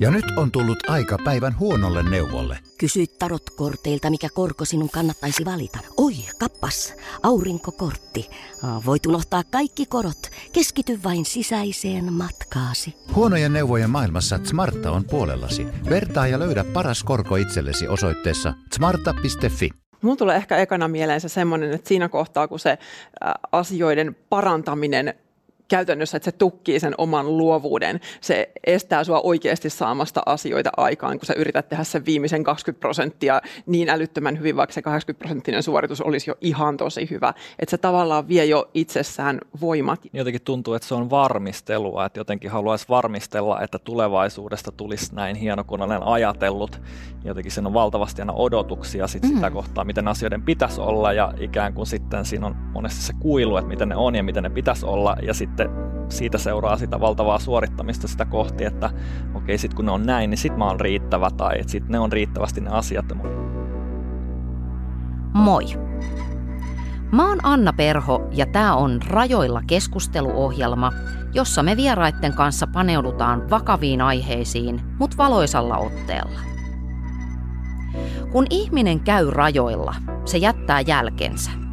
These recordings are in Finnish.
Ja nyt on tullut aika päivän huonolle neuvolle. Kysy tarotkorteilta, mikä korko sinun kannattaisi valita. Oi, kappas, aurinkokortti. Voit unohtaa kaikki korot. Keskity vain sisäiseen matkaasi. Huonojen neuvojen maailmassa Smarta on puolellasi. Vertaa ja löydä paras korko itsellesi osoitteessa smarta.fi. Mulla tulee ehkä ekana mieleen se semmoinen, että siinä kohtaa, kun se asioiden parantaminen käytännössä, että se tukkii sen oman luovuuden. Se estää sua oikeasti saamasta asioita aikaan, kun sä yrität tehdä sen viimeisen 20 prosenttia niin älyttömän hyvin, vaikka se 80 prosenttinen suoritus olisi jo ihan tosi hyvä. Että se tavallaan vie jo itsessään voimat. Jotenkin tuntuu, että se on varmistelua, että jotenkin haluaisi varmistella, että tulevaisuudesta tulisi näin hieno, kun olen ajatellut. Jotenkin siinä on valtavasti aina odotuksia sit mm. sitä kohtaa, miten asioiden pitäisi olla ja ikään kuin sitten siinä on monesti se kuilu, että miten ne on ja miten ne pitäisi olla ja sitten sitten siitä seuraa sitä valtavaa suorittamista sitä kohti, että okei, sitten kun ne on näin, niin sitten mä oon riittävä tai että sitten ne on riittävästi ne asiat. Moi! Mä oon Anna Perho ja tämä on Rajoilla keskusteluohjelma, jossa me vieraiden kanssa paneudutaan vakaviin aiheisiin, mutta valoisalla otteella. Kun ihminen käy rajoilla, se jättää jälkensä –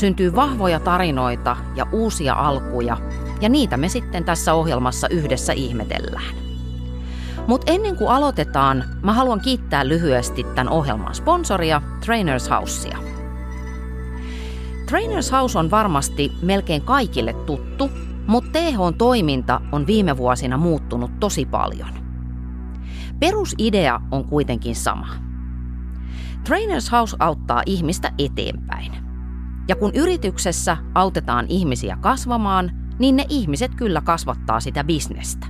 syntyy vahvoja tarinoita ja uusia alkuja, ja niitä me sitten tässä ohjelmassa yhdessä ihmetellään. Mutta ennen kuin aloitetaan, mä haluan kiittää lyhyesti tämän ohjelman sponsoria, Trainers Housea. Trainers House on varmasti melkein kaikille tuttu, mutta TH-toiminta on viime vuosina muuttunut tosi paljon. Perusidea on kuitenkin sama. Trainers House auttaa ihmistä eteenpäin – ja kun yrityksessä autetaan ihmisiä kasvamaan, niin ne ihmiset kyllä kasvattaa sitä bisnestä.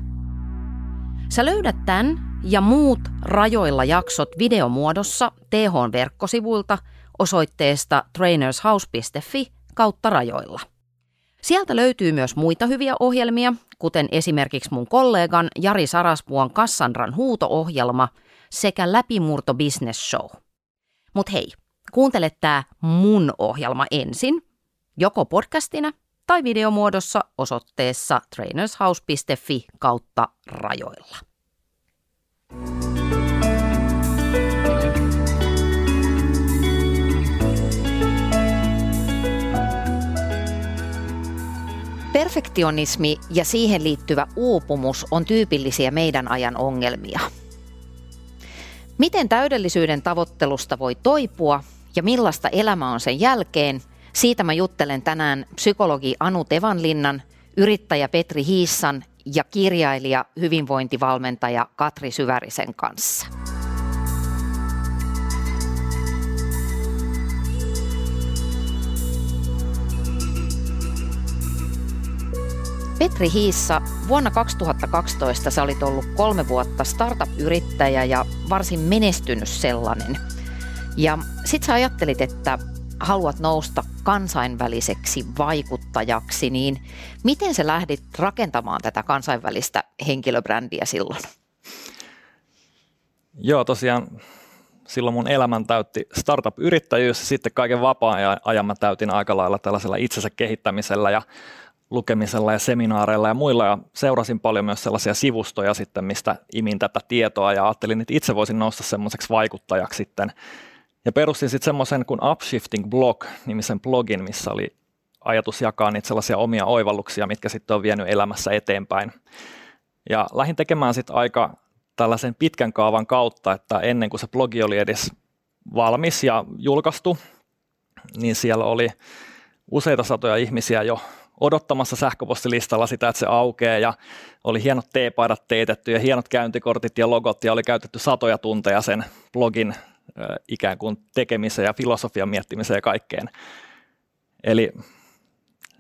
Sä löydät tämän ja muut rajoilla jaksot videomuodossa TH-verkkosivuilta osoitteesta trainershouse.fi kautta rajoilla. Sieltä löytyy myös muita hyviä ohjelmia, kuten esimerkiksi mun kollegan Jari Saraspuon Kassandran huuto-ohjelma sekä Läpimurto Business Show. Mut hei, Kuuntele tämä mun ohjelma ensin, joko podcastina tai videomuodossa osoitteessa trainershouse.fi kautta rajoilla. Perfektionismi ja siihen liittyvä uupumus on tyypillisiä meidän ajan ongelmia. Miten täydellisyyden tavoittelusta voi toipua ja millaista elämä on sen jälkeen, siitä mä juttelen tänään psykologi Anu Tevanlinnan, yrittäjä Petri Hiissan ja kirjailija, hyvinvointivalmentaja Katri Syvärisen kanssa. Petri Hiissa, vuonna 2012 sä olit ollut kolme vuotta startup-yrittäjä ja varsin menestynyt sellainen – ja sit sä ajattelit, että haluat nousta kansainväliseksi vaikuttajaksi, niin miten sä lähdit rakentamaan tätä kansainvälistä henkilöbrändiä silloin? Joo, tosiaan silloin mun elämän täytti startup-yrittäjyys ja sitten kaiken vapaa-ajan mä täytin aika lailla tällaisella itsensä kehittämisellä ja lukemisella ja seminaareilla ja muilla ja seurasin paljon myös sellaisia sivustoja sitten, mistä imin tätä tietoa ja ajattelin, että itse voisin nousta semmoiseksi vaikuttajaksi sitten ja perustin sitten semmoisen kuin Upshifting Blog nimisen blogin, missä oli ajatus jakaa niitä sellaisia omia oivalluksia, mitkä sitten on vienyt elämässä eteenpäin. Ja lähdin tekemään sitten aika tällaisen pitkän kaavan kautta, että ennen kuin se blogi oli edes valmis ja julkaistu, niin siellä oli useita satoja ihmisiä jo odottamassa sähköpostilistalla sitä, että se aukeaa ja oli hienot teepaidat teetetty ja hienot käyntikortit ja logot ja oli käytetty satoja tunteja sen blogin ikään kuin tekemiseen ja filosofian miettimiseen ja kaikkeen. Eli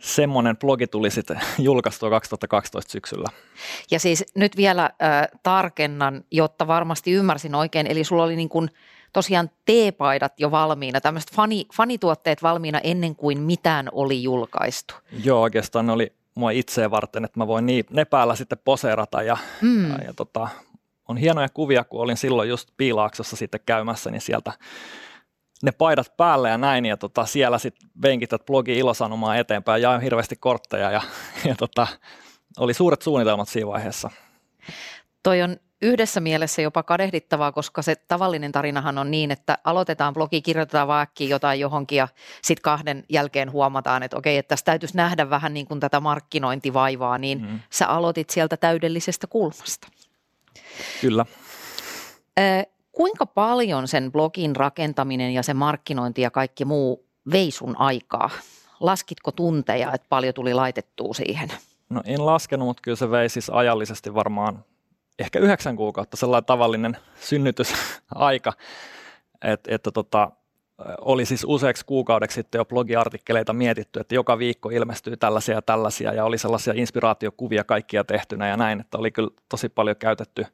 semmoinen blogi tuli sitten julkaistua 2012 syksyllä. Ja siis nyt vielä äh, tarkennan, jotta varmasti ymmärsin oikein, eli sulla oli niin kuin tosiaan teepaidat jo valmiina, tämmöiset fani, fanituotteet valmiina ennen kuin mitään oli julkaistu. Joo, oikeastaan ne oli mua itseä varten, että mä voin niin, ne päällä sitten poseerata ja, mm. ja, ja tota, on hienoja kuvia, kun olin silloin just Piilaaksossa sitten käymässä, niin sieltä ne paidat päälle ja näin, ja tota, siellä sitten veinkin tätä blogin ilosanomaa eteenpäin, ja hirveästi kortteja, ja, ja tota, oli suuret suunnitelmat siinä vaiheessa. Toi on yhdessä mielessä jopa kadehdittavaa, koska se tavallinen tarinahan on niin, että aloitetaan blogi, kirjoitetaan vaan jotain johonkin ja sitten kahden jälkeen huomataan, että okei, että tässä täytyisi nähdä vähän niin kuin tätä markkinointivaivaa, niin mm. sä aloitit sieltä täydellisestä kulmasta. Kyllä. Kuinka paljon sen blogin rakentaminen ja se markkinointi ja kaikki muu vei sun aikaa? Laskitko tunteja, että paljon tuli laitettua siihen? No en laskenut, mutta kyllä se vei siis ajallisesti varmaan ehkä yhdeksän kuukautta, sellainen tavallinen synnytysaika, Et, että tota, oli siis useaksi kuukaudeksi sitten jo blogiartikkeleita mietitty, että joka viikko ilmestyy tällaisia ja tällaisia ja oli sellaisia inspiraatiokuvia kaikkia tehtynä ja näin, että oli kyllä tosi paljon käytetty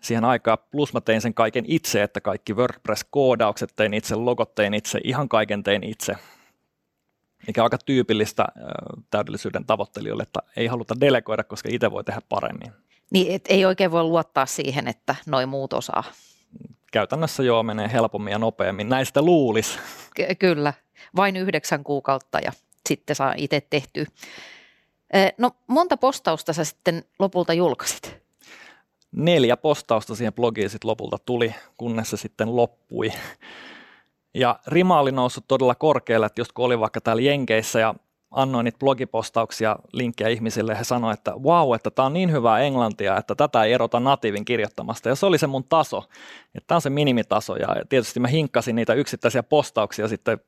siihen aikaan. Plus mä tein sen kaiken itse, että kaikki WordPress-koodaukset tein itse, logot tein itse, ihan kaiken tein itse. Mikä on aika tyypillistä täydellisyyden tavoittelijoille, että ei haluta delegoida, koska itse voi tehdä paremmin. Niin, et ei oikein voi luottaa siihen, että noin muut osaa. Käytännössä joo, menee helpommin ja nopeammin. Näistä luulisi. Ky- kyllä, vain yhdeksän kuukautta ja sitten saa itse tehtyä. No monta postausta sä sitten lopulta julkaisit? Neljä postausta siihen blogiin sitten lopulta tuli, kunnes se sitten loppui. Ja rima oli noussut todella korkealle, että just kun oli vaikka täällä Jenkeissä ja annoin niitä blogipostauksia, linkkejä ihmisille he sanoivat, että wow, että tämä on niin hyvää englantia, että tätä ei erota natiivin kirjoittamasta. Ja se oli se mun taso, että tämä on se minimitaso ja tietysti mä hinkkasin niitä yksittäisiä postauksia sitten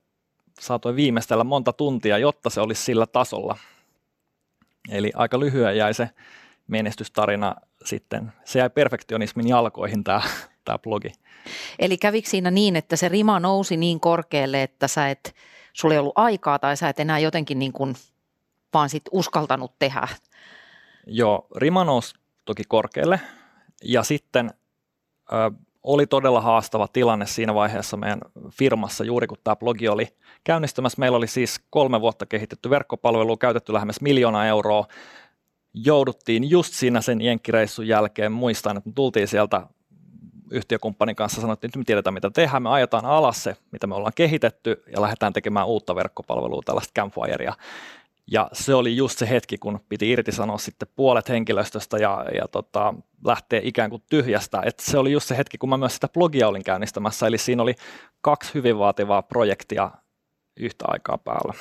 saatoin viimeistellä monta tuntia, jotta se olisi sillä tasolla. Eli aika lyhyen jäi se menestystarina sitten. Se jäi perfektionismin jalkoihin tämä, tämä blogi. Eli kävikö siinä niin, että se rima nousi niin korkealle, että sä et sulla ei ollut aikaa tai sä et enää jotenkin niin kuin vaan sit uskaltanut tehdä? Joo, rima nousi toki korkealle ja sitten ö, oli todella haastava tilanne siinä vaiheessa meidän firmassa, juuri kun tämä blogi oli käynnistymässä. Meillä oli siis kolme vuotta kehitetty verkkopalvelu, käytetty lähemmäs miljoona euroa. Jouduttiin just siinä sen jenkkireissun jälkeen, muistan, että me tultiin sieltä yhtiökumppanin kanssa sanottiin, että me tiedetään mitä tehdään, me ajetaan alas se, mitä me ollaan kehitetty ja lähdetään tekemään uutta verkkopalvelua, tällaista Campfirea. Ja se oli just se hetki, kun piti irtisanoa sitten puolet henkilöstöstä ja, ja tota, lähteä ikään kuin tyhjästä. Et se oli just se hetki, kun mä myös sitä blogia olin käynnistämässä. Eli siinä oli kaksi hyvin vaativaa projektia yhtä aikaa päällä.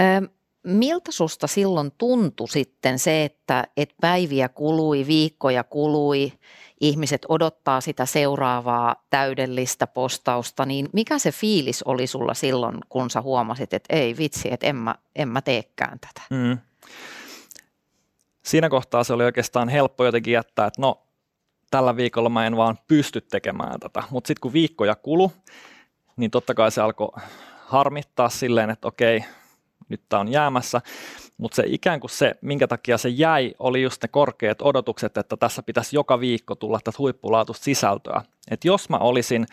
Ähm, miltä susta silloin tuntui sitten se, että, että päiviä kului, viikkoja kului ihmiset odottaa sitä seuraavaa täydellistä postausta, niin mikä se fiilis oli sulla silloin, kun sä huomasit, että ei vitsi, että en mä, en mä teekään tätä? Mm. Siinä kohtaa se oli oikeastaan helppo jotenkin jättää, että no tällä viikolla mä en vaan pysty tekemään tätä, mutta sitten kun viikkoja kulu, niin totta kai se alkoi harmittaa silleen, että okei, nyt tämä on jäämässä. Mutta se ikään kuin se, minkä takia se jäi, oli just ne korkeat odotukset, että tässä pitäisi joka viikko tulla tätä huippulaatuista sisältöä. Et jos mä olisin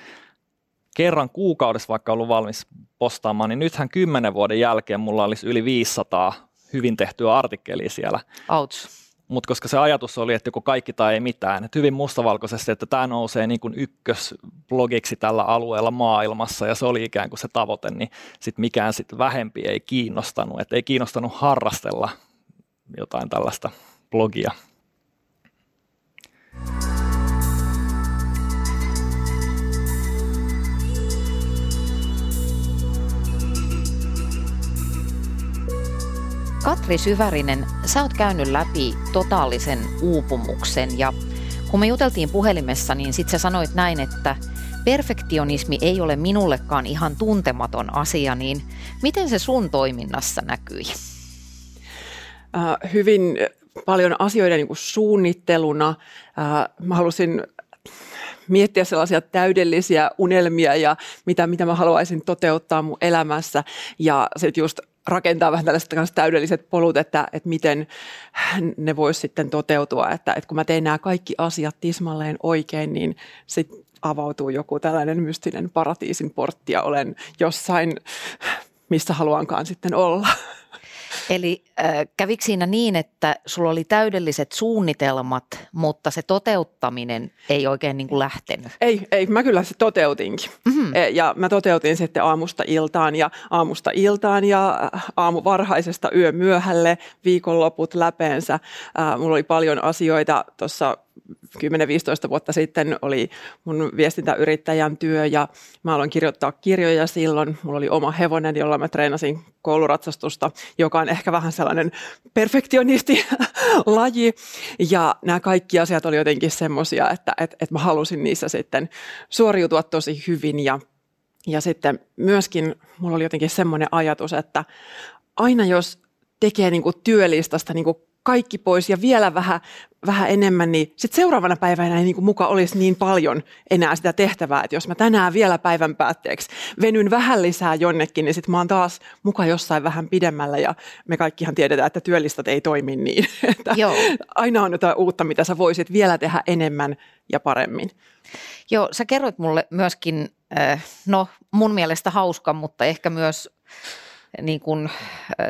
kerran kuukaudessa vaikka ollut valmis postaamaan, niin nythän kymmenen vuoden jälkeen mulla olisi yli 500 hyvin tehtyä artikkelia siellä. Ouch. Mutta koska se ajatus oli, että joko kaikki tai ei mitään, että hyvin mustavalkoisesti, että tämä nousee niin ykkösblogiksi tällä alueella maailmassa ja se oli ikään kuin se tavoite, niin sitten mikään sit vähempi ei kiinnostanut, että ei kiinnostanut harrastella jotain tällaista blogia. Katri Syvärinen, sä oot käynyt läpi totaalisen uupumuksen ja kun me juteltiin puhelimessa, niin sit sä sanoit näin, että perfektionismi ei ole minullekaan ihan tuntematon asia, niin miten se sun toiminnassa näkyi? Äh, hyvin paljon asioiden niin kuin suunnitteluna. Äh, mä halusin miettiä sellaisia täydellisiä unelmia ja mitä, mitä mä haluaisin toteuttaa mun elämässä. Ja sitten just rakentaa vähän tällaiset täydelliset polut, että, että miten ne voisi sitten toteutua. Että, että kun mä teen nämä kaikki asiat tismalleen oikein, niin sitten avautuu joku tällainen mystinen paratiisin portti ja olen jossain, missä haluankaan sitten olla. Eli äh, kävikö siinä niin, että sulla oli täydelliset suunnitelmat, mutta se toteuttaminen ei oikein niin kuin lähtenyt? Ei, ei, mä kyllä se toteutinkin. Mm-hmm. E, ja mä toteutin sitten aamusta iltaan ja aamusta iltaan ja äh, aamu varhaisesta yö myöhälle, viikonloput läpeensä. Äh, mulla oli paljon asioita tuossa 10-15 vuotta sitten oli mun viestintäyrittäjän työ ja mä aloin kirjoittaa kirjoja silloin. Mulla oli oma hevonen, jolla mä treenasin kouluratsastusta, joka on ehkä vähän sellainen perfektionisti laji. Ja nämä kaikki asiat oli jotenkin semmoisia, että, että, että mä halusin niissä sitten suoriutua tosi hyvin ja ja sitten myöskin mulla oli jotenkin semmoinen ajatus, että aina jos tekee niin kuin työlistasta niin kuin kaikki pois ja vielä vähän, vähän enemmän, niin sitten seuraavana päivänä ei niin kuin muka olisi niin paljon enää sitä tehtävää, että jos mä tänään vielä päivän päätteeksi venyn vähän lisää jonnekin, niin sitten mä oon taas muka jossain vähän pidemmällä ja me kaikkihan tiedetään, että työlistat ei toimi niin. Että Joo. Aina on jotain uutta, mitä sä voisit vielä tehdä enemmän ja paremmin. Joo, sä kerroit mulle myöskin, äh, no mun mielestä hauska, mutta ehkä myös niin kuin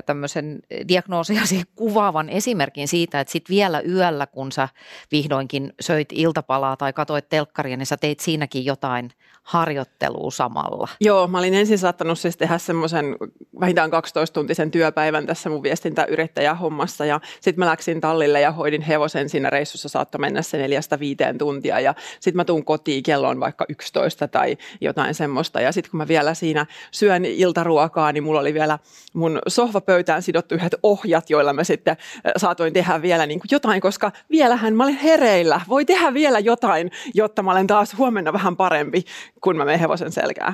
tämmöisen diagnoosiasi kuvaavan esimerkin siitä, että sitten vielä yöllä, kun sä vihdoinkin söit iltapalaa tai katoit telkkaria, niin sä teit siinäkin jotain harjoittelua samalla. Joo, mä olin ensin saattanut siis tehdä semmoisen vähintään 12-tuntisen työpäivän tässä mun viestintäyrittäjähommassa ja sitten mä läksin tallille ja hoidin hevosen siinä reissussa, saattoi mennä se neljästä viiteen tuntia ja sitten mä tuun kotiin, kello on vaikka 11 tai jotain semmoista ja sitten kun mä vielä siinä syön iltaruokaa, niin mulla oli vielä mun sohvapöytään sidottu yhdet ohjat, joilla mä sitten saatoin tehdä vielä niin kuin jotain, koska vielähän mä olin hereillä, voi tehdä vielä jotain, jotta mä olen taas huomenna vähän parempi kun mä menen hevosen selkää.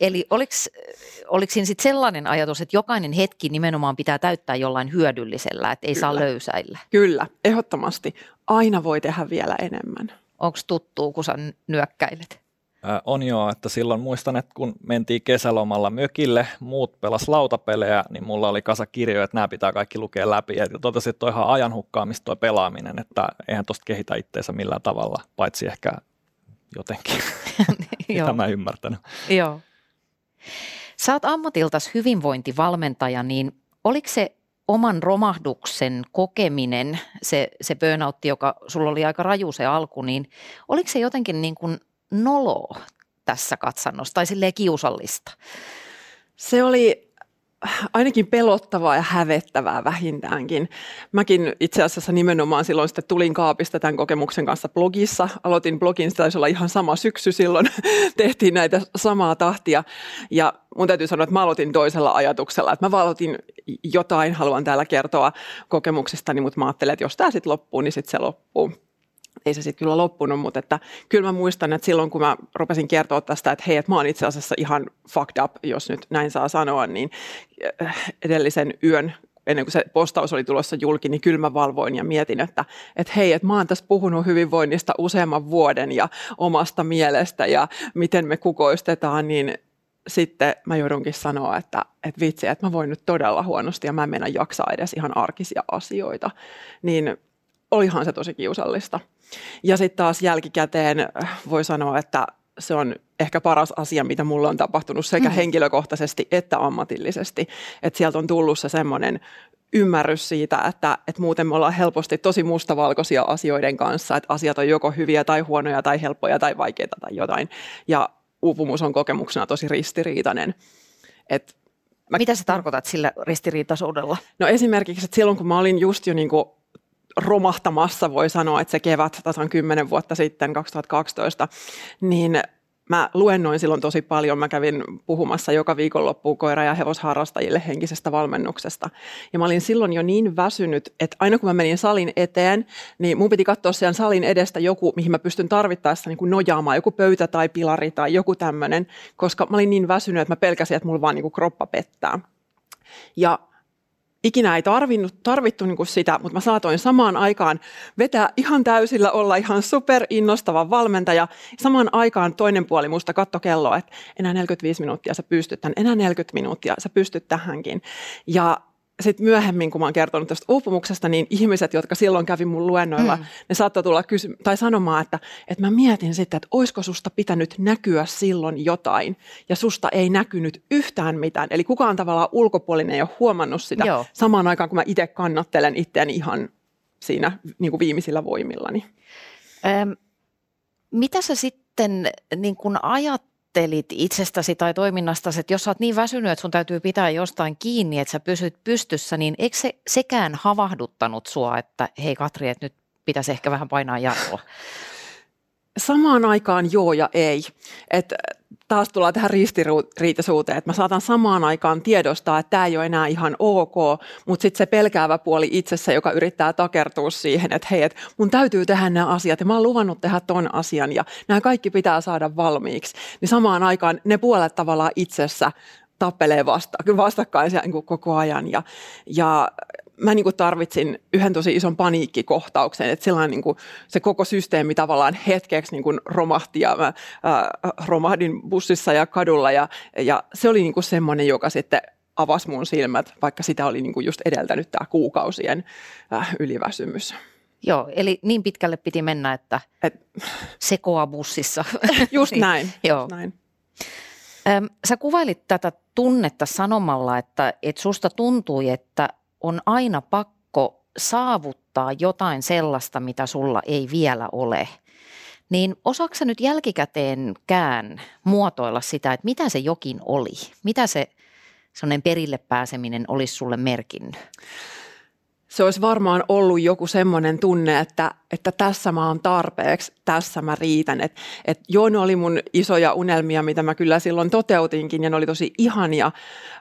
eli oliko, oliko siinä sitten sellainen ajatus, että jokainen hetki nimenomaan pitää täyttää jollain hyödyllisellä, että ei Kyllä. saa löysäillä? Kyllä, ehdottomasti. Aina voi tehdä vielä enemmän. Onko tuttuu, kun sä nyökkäilet? On joo, että silloin muistan, että kun mentiin kesälomalla mökille, muut pelas lautapelejä, niin mulla oli kasa kirjoja, että nämä pitää kaikki lukea läpi. Ja totesin, että toi ihan ajan hukkaamista toi pelaaminen, että eihän tosta kehitä itteensä millään tavalla, paitsi ehkä jotenkin. Mitä mä ymmärtänyt. Joo. Sä oot ammatiltas hyvinvointivalmentaja, niin oliko se oman romahduksen kokeminen, se, se burnoutti, joka sulla oli aika raju se alku, niin oliko se jotenkin niin kuin nolo tässä katsannossa tai silleen kiusallista? Se oli ainakin pelottavaa ja hävettävää vähintäänkin. Mäkin itse asiassa nimenomaan silloin sitten tulin kaapista tämän kokemuksen kanssa blogissa. Aloitin blogin, se taisi olla ihan sama syksy silloin, tehtiin näitä samaa tahtia. Ja mun täytyy sanoa, että mä aloitin toisella ajatuksella, että mä vaan aloitin jotain, haluan täällä kertoa kokemuksestani, mutta mä ajattelin, että jos tämä sitten loppuu, niin sitten se loppuu ei se sitten kyllä loppunut, mutta että kyllä mä muistan, että silloin kun mä rupesin kertoa tästä, että hei, että mä oon itse asiassa ihan fucked up, jos nyt näin saa sanoa, niin äh, edellisen yön ennen kuin se postaus oli tulossa julki, niin kyllä mä valvoin ja mietin, että, että hei, että mä oon tässä puhunut hyvinvoinnista useamman vuoden ja omasta mielestä ja miten me kukoistetaan, niin sitten mä joudunkin sanoa, että, että vitsi, että mä voin nyt todella huonosti ja mä en mennä jaksaa edes ihan arkisia asioita. Niin olihan se tosi kiusallista. Ja sitten taas jälkikäteen äh, voi sanoa, että se on ehkä paras asia, mitä mulla on tapahtunut sekä mm. henkilökohtaisesti että ammatillisesti. Että sieltä on tullut se semmoinen ymmärrys siitä, että, että muuten me ollaan helposti tosi mustavalkoisia asioiden kanssa, että asiat on joko hyviä tai huonoja tai helppoja tai vaikeita tai jotain. Ja uupumus on kokemuksena tosi ristiriitainen. Et mä... Mitä sä tarkoitat sillä ristiriitaisuudella? No esimerkiksi, että silloin kun mä olin just jo niin kuin romahtamassa, voi sanoa, että se kevät tasan 10 vuotta sitten, 2012, niin mä luennoin silloin tosi paljon. Mä kävin puhumassa joka viikonloppu koira- ja hevosharrastajille henkisestä valmennuksesta. Ja mä olin silloin jo niin väsynyt, että aina kun mä menin salin eteen, niin mun piti katsoa sen salin edestä joku, mihin mä pystyn tarvittaessa niin kuin nojaamaan, joku pöytä tai pilari tai joku tämmöinen, koska mä olin niin väsynyt, että mä pelkäsin, että mulla vaan niin kuin kroppa pettää. Ja ikinä ei tarvinnut, tarvittu niin kuin sitä, mutta mä saatoin samaan aikaan vetää ihan täysillä, olla ihan super innostava valmentaja. Samaan aikaan toinen puoli musta katto kelloa, että enää 45 minuuttia sä pystyt tämän, enää 40 minuuttia sä pystyt tähänkin. Ja sitten myöhemmin, kun mä oon kertonut tästä uupumuksesta, niin ihmiset, jotka silloin kävi mun luennoilla, mm. ne saattoi tulla kysy- tai sanomaan, että, että mä mietin sitten, että oisko susta pitänyt näkyä silloin jotain, ja susta ei näkynyt yhtään mitään. Eli kukaan tavallaan ulkopuolinen ei ole huomannut sitä Joo. samaan aikaan, kun mä itse kannattelen itseäni ihan siinä niin kuin viimeisillä voimillani. Öm, mitä sä sitten niin kun ajat ajattelit itsestäsi tai toiminnastasi, että jos sä oot niin väsynyt, että sun täytyy pitää jostain kiinni, että sä pysyt pystyssä, niin eikö se sekään havahduttanut sua, että hei Katri, että nyt pitäisi ehkä vähän painaa jarrua? Samaan aikaan joo ja ei. Et taas tullaan tähän ristiriitaisuuteen, että mä saatan samaan aikaan tiedostaa, että tämä ei ole enää ihan ok, mutta sitten se pelkäävä puoli itsessä, joka yrittää takertua siihen, että hei, että mun täytyy tehdä nämä asiat ja mä oon luvannut tehdä ton asian ja nämä kaikki pitää saada valmiiksi, niin samaan aikaan ne puolet tavallaan itsessä tappelee vasta, vastakkain niin koko ajan. Ja, ja mä niin kuin tarvitsin yhden tosi ison paniikkikohtauksen, että silloin niin kuin se koko systeemi tavallaan hetkeksi niin kuin romahti ja mä äh, romahdin bussissa ja kadulla ja, ja se oli niin kuin semmoinen, joka sitten avasi mun silmät, vaikka sitä oli niin kuin just edeltänyt tämä kuukausien äh, yliväsymys. Joo, eli niin pitkälle piti mennä, että Et, sekoa bussissa. Just näin. Joo. Just näin. Sä kuvailit tätä tunnetta sanomalla, että, että susta tuntui, että on aina pakko saavuttaa jotain sellaista, mitä sulla ei vielä ole. Niin osaako nyt jälkikäteenkään muotoilla sitä, että mitä se jokin oli? Mitä se sellainen perille pääseminen olisi sulle merkinnyt? Se olisi varmaan ollut joku semmoinen tunne, että, että tässä mä oon tarpeeksi, tässä mä riitän. Et, et joo, ne oli mun isoja unelmia, mitä mä kyllä silloin toteutinkin ja ne oli tosi ihania.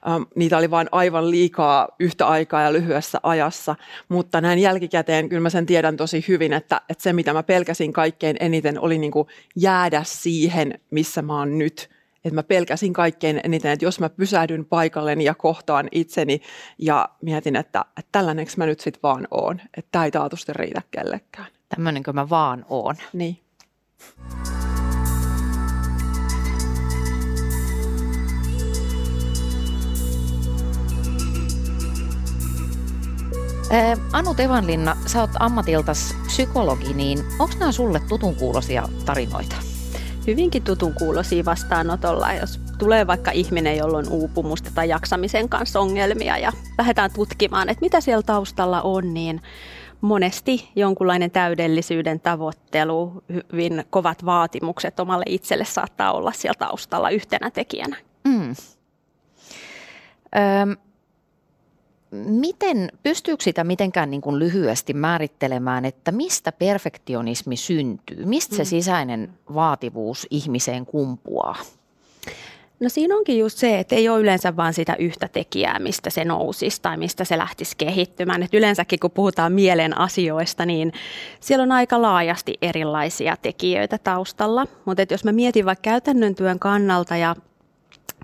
Ähm, niitä oli vain aivan liikaa yhtä aikaa ja lyhyessä ajassa, mutta näin jälkikäteen kyllä mä sen tiedän tosi hyvin, että, että se mitä mä pelkäsin kaikkein eniten oli niin kuin jäädä siihen, missä mä oon nyt – että mä pelkäsin kaikkein eniten, että jos mä pysähdyn paikalleni ja kohtaan itseni ja mietin, että, että tällainen mä nyt sitten vaan oon, että tämä ei taatusti riitä kellekään. Tämmöinenkö mä vaan oon. Niin. Anu Tevanlinna, sä oot ammatiltas psykologi, niin onko nämä sulle tutun kuulosia tarinoita? Hyvinkin tutun kuulosia vastaanotolla, jos tulee vaikka ihminen, jolla on uupumusta tai jaksamisen kanssa ongelmia ja lähdetään tutkimaan, että mitä siellä taustalla on, niin monesti jonkunlainen täydellisyyden tavoittelu, hyvin kovat vaatimukset omalle itselle saattaa olla siellä taustalla yhtenä tekijänä. Mm. Öm, Miten, pystyykö sitä mitenkään niin kuin lyhyesti määrittelemään, että mistä perfektionismi syntyy? Mistä se mm. sisäinen vaativuus ihmiseen kumpuaa? No siinä onkin just se, että ei ole yleensä vain sitä yhtä tekijää, mistä se nousisi tai mistä se lähtisi kehittymään. Et yleensäkin kun puhutaan mielen asioista, niin siellä on aika laajasti erilaisia tekijöitä taustalla. Mutta jos mä mietin vaikka käytännön työn kannalta ja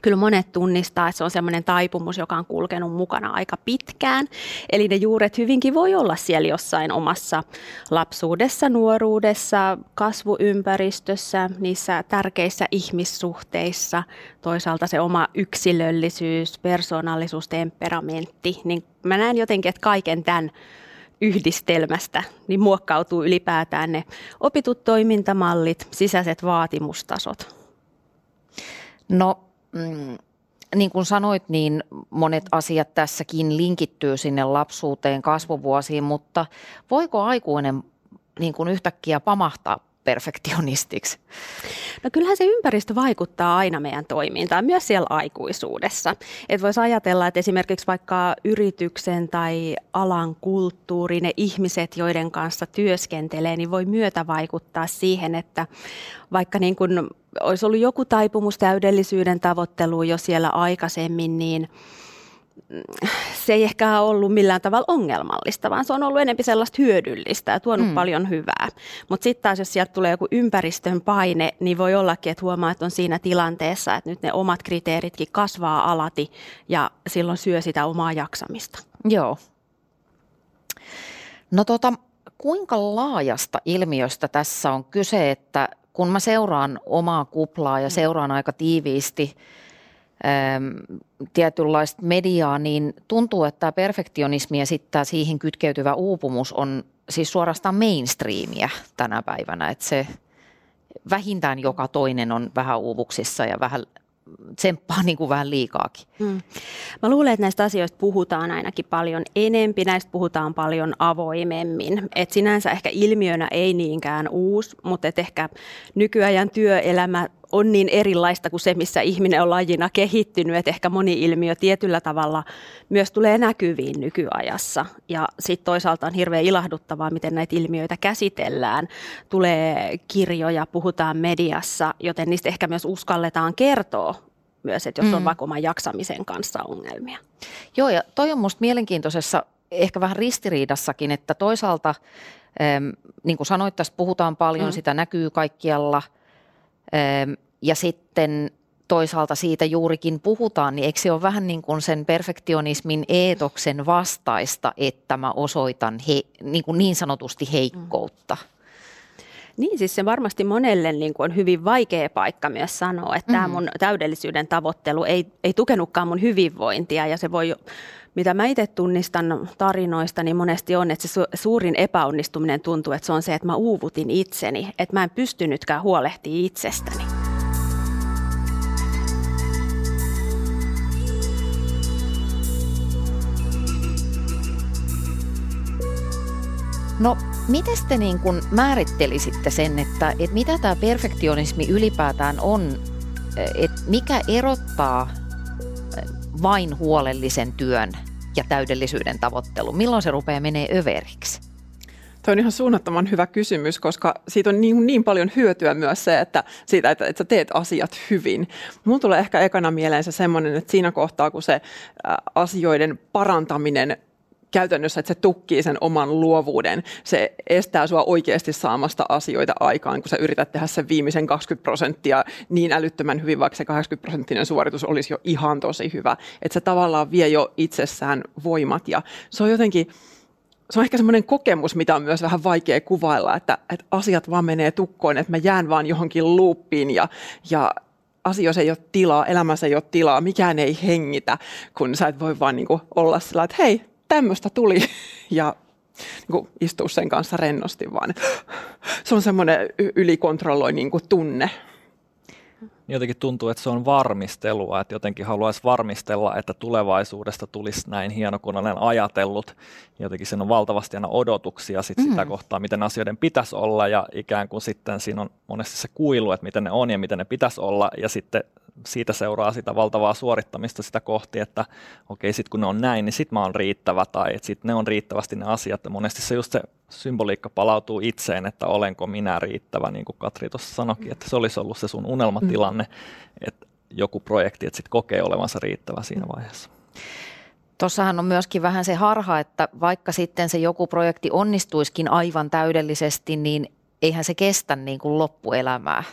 kyllä monet tunnistaa, että se on semmoinen taipumus, joka on kulkenut mukana aika pitkään. Eli ne juuret hyvinkin voi olla siellä jossain omassa lapsuudessa, nuoruudessa, kasvuympäristössä, niissä tärkeissä ihmissuhteissa, toisaalta se oma yksilöllisyys, persoonallisuus, temperamentti. Niin mä näen jotenkin, että kaiken tämän yhdistelmästä niin muokkautuu ylipäätään ne opitut toimintamallit, sisäiset vaatimustasot. No mm, niin kuin sanoit, niin monet asiat tässäkin linkittyy sinne lapsuuteen, kasvuvuosiin, mutta voiko aikuinen niin kuin yhtäkkiä pamahtaa perfektionistiksi? No kyllähän se ympäristö vaikuttaa aina meidän toimintaan, myös siellä aikuisuudessa. Et voisi ajatella, että esimerkiksi vaikka yrityksen tai alan kulttuuri, ne ihmiset, joiden kanssa työskentelee, niin voi myötä vaikuttaa siihen, että vaikka niin kuin olisi ollut joku taipumus täydellisyyden tavoitteluun jo siellä aikaisemmin, niin se ei ehkä ole ollut millään tavalla ongelmallista, vaan se on ollut enemmän sellaista hyödyllistä ja tuonut mm. paljon hyvää. Mutta sitten taas, jos sieltä tulee joku ympäristön paine, niin voi ollakin, että huomaa, että on siinä tilanteessa, että nyt ne omat kriteeritkin kasvaa alati ja silloin syö sitä omaa jaksamista. Joo. No tota, kuinka laajasta ilmiöstä tässä on kyse, että kun mä seuraan omaa kuplaa ja mm. seuraan aika tiiviisti ähm, tietynlaista mediaa, niin tuntuu, että tämä perfektionismi ja sitten siihen kytkeytyvä uupumus on siis suorastaan mainstreamia tänä päivänä. Että se vähintään joka toinen on vähän uuvuksissa ja vähän tsemppaa niin kuin vähän liikaakin. Hmm. Mä luulen, että näistä asioista puhutaan ainakin paljon enempi, näistä puhutaan paljon avoimemmin. Et sinänsä ehkä ilmiönä ei niinkään uusi, mutta et ehkä nykyajan työelämä on niin erilaista kuin se, missä ihminen on lajina kehittynyt, että ehkä moni ilmiö tietyllä tavalla myös tulee näkyviin nykyajassa. Ja sitten toisaalta on hirveän ilahduttavaa, miten näitä ilmiöitä käsitellään. Tulee kirjoja, puhutaan mediassa, joten niistä ehkä myös uskalletaan kertoa myös, että jos on mm. vaikka oman jaksamisen kanssa ongelmia. Joo, ja toi on minusta mielenkiintoisessa, ehkä vähän ristiriidassakin, että toisaalta, niin kuin sanoit, tässä puhutaan paljon, mm. sitä näkyy kaikkialla, ja sitten toisaalta siitä juurikin puhutaan, niin eikö se ole vähän niin kuin sen perfektionismin eetoksen vastaista, että mä osoitan he, niin, kuin niin sanotusti heikkoutta? Mm. Niin, siis se varmasti monelle niin kuin on hyvin vaikea paikka myös sanoa, että mm. tämä mun täydellisyyden tavoittelu ei, ei tukenutkaan mun hyvinvointia ja se voi, mitä mä itse tunnistan tarinoista, niin monesti on, että se suurin epäonnistuminen tuntuu, että se on se, että mä uuvutin itseni, että mä en pystynytkään huolehtimaan itsestäni. No, miten te niin kun määrittelisitte sen, että, että mitä tämä perfektionismi ylipäätään on, että mikä erottaa vain huolellisen työn ja täydellisyyden tavoittelu? Milloin se rupeaa menee överiksi? Tuo on ihan suunnattoman hyvä kysymys, koska siitä on niin, niin paljon hyötyä myös se, että siitä, että, että sä teet asiat hyvin. Mulla tulee ehkä ekana mieleen se semmoinen, että siinä kohtaa, kun se asioiden parantaminen käytännössä, että se tukkii sen oman luovuuden. Se estää sua oikeasti saamasta asioita aikaan, kun sä yrität tehdä sen viimeisen 20 prosenttia niin älyttömän hyvin, vaikka se 80 prosenttinen suoritus olisi jo ihan tosi hyvä. Että se tavallaan vie jo itsessään voimat ja se on jotenkin, se on ehkä semmoinen kokemus, mitä on myös vähän vaikea kuvailla, että, että asiat vaan menee tukkoon, että mä jään vaan johonkin luuppiin ja, ja asioissa ei ole tilaa, elämässä ei ole tilaa, mikään ei hengitä, kun sä et voi vaan niin olla sillä, että hei, tämmöistä tuli ja niin kuin istua sen kanssa rennosti, vaan se on semmoinen ylikontrolloin niin kuin tunne jotenkin tuntuu, että se on varmistelua, että jotenkin haluaisi varmistella, että tulevaisuudesta tulisi näin hieno kuin olen ajatellut. Jotenkin siinä on valtavasti aina odotuksia sit mm. sitä kohtaa, miten asioiden pitäisi olla ja ikään kuin sitten siinä on monesti se kuilu, että miten ne on ja miten ne pitäisi olla ja sitten siitä seuraa sitä valtavaa suorittamista sitä kohti, että okei, sitten kun ne on näin, niin sitten mä oon riittävä tai että sitten ne on riittävästi ne asiat. Ja monesti se just se symboliikka palautuu itseen, että olenko minä riittävä, niin kuin Katri tuossa sanoikin, että se olisi ollut se sun unelmatilanne, että joku projekti, että sitten kokee olevansa riittävä siinä vaiheessa. Tuossahan on myöskin vähän se harha, että vaikka sitten se joku projekti onnistuiskin aivan täydellisesti, niin eihän se kestä niin kuin loppuelämää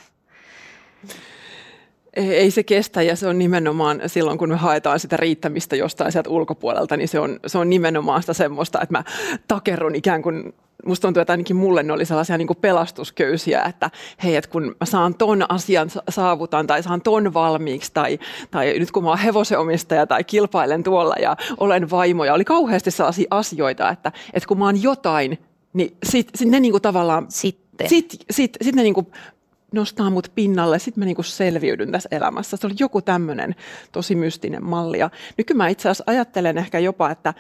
ei se kestä ja se on nimenomaan silloin, kun me haetaan sitä riittämistä jostain sieltä ulkopuolelta, niin se on, se on nimenomaan sitä semmoista, että mä takerrun ikään kuin musta tuntuu, että ainakin mulle ne oli sellaisia niin kuin pelastusköysiä, että hei, että kun mä saan ton asian saavutan tai saan ton valmiiksi tai, tai nyt kun mä oon hevosenomistaja tai kilpailen tuolla ja olen vaimo ja oli kauheasti sellaisia asioita, että, että kun mä oon jotain, niin sit, sit ne niin kuin tavallaan sitten. Sit, sit, sit ne niin kuin nostaa mut pinnalle, sitten mä niinku selviydyn tässä elämässä. Se oli joku tämmöinen tosi mystinen malli. Ja nyky mä itse asiassa ajattelen ehkä jopa, että,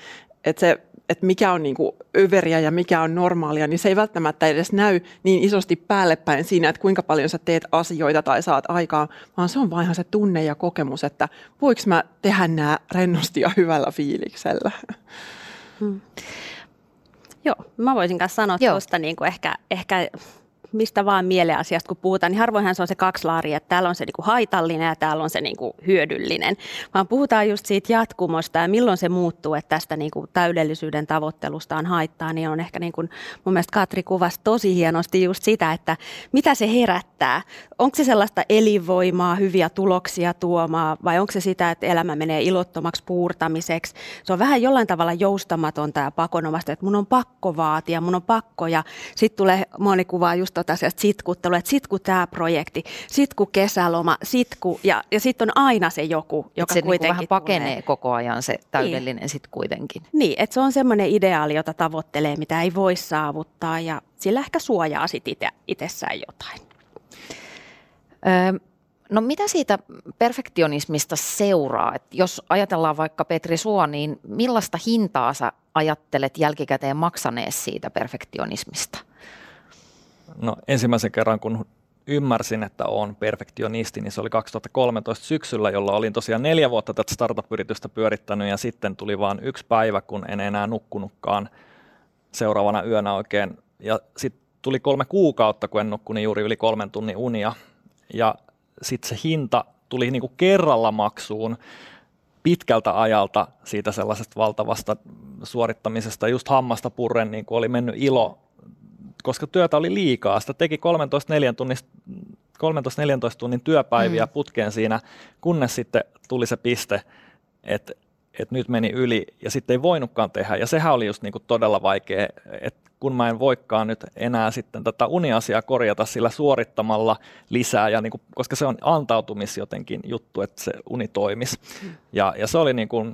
että se että mikä on niinku överiä ja mikä on normaalia, niin se ei välttämättä edes näy niin isosti päälle päin siinä, että kuinka paljon sä teet asioita tai saat aikaa, vaan se on vain se tunne ja kokemus, että voiko mä tehdä nämä rennosti ja hyvällä fiiliksellä. Hmm. Joo, mä voisin kanssa sanoa tuosta niin ehkä, ehkä mistä vaan mieleasiasta kun puhutaan, niin harvoinhan se on se kaksi laaria, että täällä on se niinku haitallinen ja täällä on se niinku hyödyllinen, vaan puhutaan just siitä jatkumosta ja milloin se muuttuu, että tästä niinku täydellisyyden tavoittelusta on haittaa, niin on ehkä niin kuin mun mielestä Katri kuvasi tosi hienosti just sitä, että mitä se herättää. Onko se sellaista elinvoimaa, hyviä tuloksia tuomaa vai onko se sitä, että elämä menee ilottomaksi puurtamiseksi. Se on vähän jollain tavalla joustamatonta ja pakonomasta, että mun on pakko vaatia, mun on pakko ja sitten tulee moni kuvaa just tota sitkuttelua, että sit kun tämä projekti, sit kun kesäloma, sit kun, ja, ja sitten on aina se joku, joka se kuitenkin niin vähän pakenee tulee. koko ajan se täydellinen niin. sitten kuitenkin. Niin, että se on semmoinen ideaali, jota tavoittelee, mitä ei voi saavuttaa ja sillä ehkä suojaa sitten ite, itsessään jotain. Öö, No mitä siitä perfektionismista seuraa? Et jos ajatellaan vaikka Petri Suo, niin millaista hintaa sä ajattelet jälkikäteen maksanees siitä perfektionismista? No ensimmäisen kerran, kun ymmärsin, että on perfektionisti, niin se oli 2013 syksyllä, jolla olin tosiaan neljä vuotta tätä startup-yritystä pyörittänyt ja sitten tuli vain yksi päivä, kun en enää nukkunutkaan seuraavana yönä oikein. Ja sitten tuli kolme kuukautta, kun en nukkunut juuri yli kolmen tunnin unia. Ja sitten se hinta tuli niinku kerralla maksuun pitkältä ajalta siitä sellaisesta valtavasta suorittamisesta. Just hammasta purren niin oli mennyt ilo koska työtä oli liikaa. Sitä teki 13-14 tunnin, 13 tunnin työpäiviä mm. putkeen siinä, kunnes sitten tuli se piste, että että nyt meni yli ja sitten ei voinutkaan tehdä. Ja sehän oli just niinku todella vaikea, että kun mä en voikaan nyt enää sitten tätä uniasiaa korjata sillä suorittamalla lisää, ja niinku, koska se on antautumis jotenkin juttu, että se uni toimisi. Mm. Ja, ja se oli niinku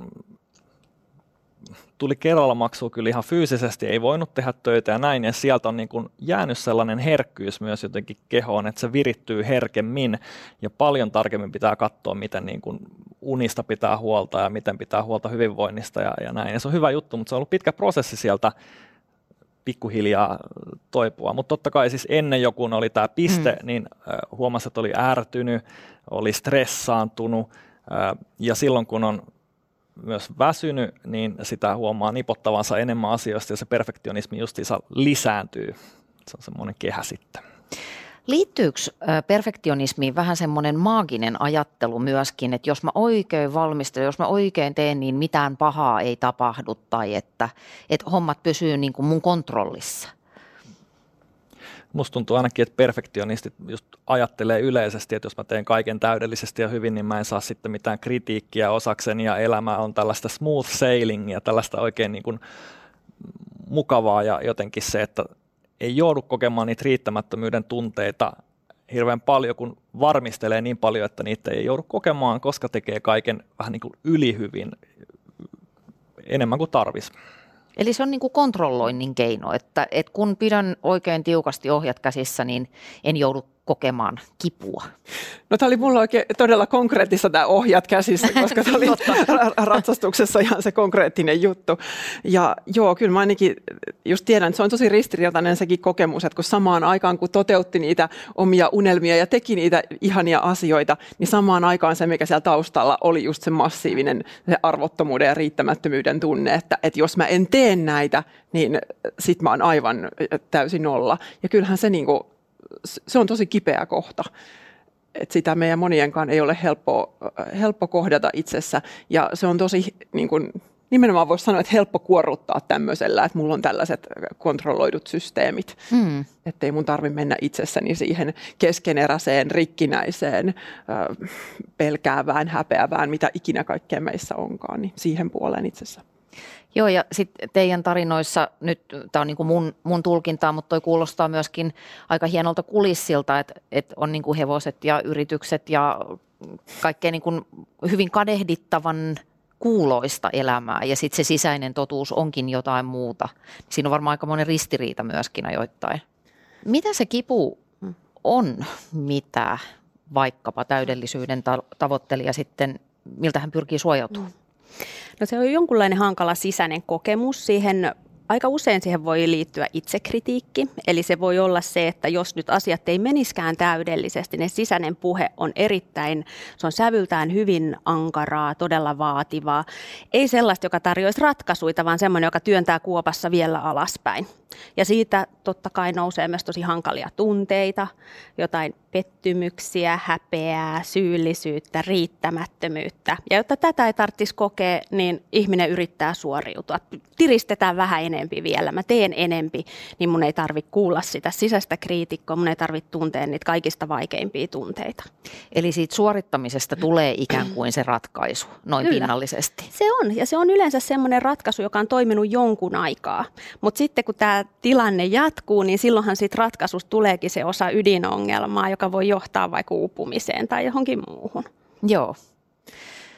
tuli kerralla maksua kyllä ihan fyysisesti, ei voinut tehdä töitä ja näin, ja sieltä on niin kuin jäänyt sellainen herkkyys myös jotenkin kehoon, että se virittyy herkemmin, ja paljon tarkemmin pitää katsoa, miten niin kuin unista pitää huolta ja miten pitää huolta hyvinvoinnista ja, ja näin. Ja se on hyvä juttu, mutta se on ollut pitkä prosessi sieltä pikkuhiljaa toipua. Mutta totta kai siis ennen joku oli tämä piste, mm. niin huomasi, että oli ärtynyt, oli stressaantunut, ja silloin kun on myös väsynyt, niin sitä huomaa nipottavansa enemmän asioista ja se perfektionismi justiinsa lisääntyy. Se on semmoinen kehä sitten. Liittyykö perfektionismiin vähän semmoinen maaginen ajattelu myöskin, että jos mä oikein valmistelen, jos mä oikein teen, niin mitään pahaa ei tapahdu tai että, että hommat pysyy niin kuin mun kontrollissa? Musta tuntuu ainakin, että perfektionistit just ajattelee yleisesti, että jos mä teen kaiken täydellisesti ja hyvin, niin mä en saa sitten mitään kritiikkiä osakseni ja elämä on tällaista smooth sailing ja tällaista oikein niin kuin mukavaa ja jotenkin se, että ei joudu kokemaan niitä riittämättömyyden tunteita hirveän paljon, kun varmistelee niin paljon, että niitä ei joudu kokemaan, koska tekee kaiken vähän niin kuin ylihyvin enemmän kuin tarvis. Eli se on niin kuin kontrolloinnin keino, että, että kun pidän oikein tiukasti ohjat käsissä, niin en joudu kokemaan kipua? No tämä oli mulla oikein todella konkreettista tämä ohjat käsissä, koska tämä oli ratsastuksessa ihan se konkreettinen juttu. Ja joo, kyllä mä ainakin just tiedän, että se on tosi ristiriitainen sekin kokemus, että kun samaan aikaan kun toteutti niitä omia unelmia ja teki niitä ihania asioita, niin samaan aikaan se, mikä siellä taustalla oli just se massiivinen se arvottomuuden ja riittämättömyyden tunne, että, että jos mä en tee näitä, niin sit mä oon aivan täysin nolla. Ja kyllähän se niinku se on tosi kipeä kohta. Et sitä meidän monienkaan ei ole helppo, helppo kohdata itsessä. Ja se on tosi, niin kun, nimenomaan voisi sanoa, että helppo kuorruttaa tämmöisellä, että mulla on tällaiset kontrolloidut systeemit. Mm. Että ei mun tarvi mennä itsessäni siihen keskeneräiseen, rikkinäiseen, pelkäävään, häpeävään, mitä ikinä kaikkea meissä onkaan, niin siihen puoleen itsessä. Joo, ja sitten teidän tarinoissa, nyt tämä on niin kuin mun, mun tulkintaa, mutta toi kuulostaa myöskin aika hienolta kulissilta, että, että on niin kuin hevoset ja yritykset ja kaikkea niin kuin hyvin kadehdittavan kuuloista elämää ja sitten se sisäinen totuus onkin jotain muuta. Siinä on varmaan aika monen ristiriita myöskin ajoittain. Mitä se kipu on, mitä vaikkapa täydellisyyden tavoittelija sitten, miltä hän pyrkii suojautumaan? Mm. No se on jonkunlainen hankala sisäinen kokemus. Siihen aika usein siihen voi liittyä itsekritiikki. Eli se voi olla se, että jos nyt asiat ei meniskään täydellisesti, niin sisäinen puhe on erittäin, se on sävyltään hyvin ankaraa, todella vaativaa. Ei sellaista, joka tarjoaisi ratkaisuja, vaan semmoinen, joka työntää kuopassa vielä alaspäin. Ja siitä totta kai nousee myös tosi hankalia tunteita, jotain pettymyksiä, häpeää, syyllisyyttä, riittämättömyyttä. Ja jotta tätä ei tarvitsisi kokea, niin ihminen yrittää suoriutua. Tiristetään vähän enempi vielä. Mä teen enempi, niin mun ei tarvitse kuulla sitä sisäistä kriitikkoa, mun ei tarvitse tuntea niitä kaikista vaikeimpia tunteita. Eli siitä suorittamisesta tulee ikään kuin se ratkaisu, noin Kyllä. pinnallisesti. Se on, ja se on yleensä semmoinen ratkaisu, joka on toiminut jonkun aikaa. Mutta sitten kun tämä tilanne jatkuu, niin silloinhan siitä ratkaisusta tuleekin se osa ydinongelmaa, joka voi johtaa vaikka uupumiseen tai johonkin muuhun. Joo.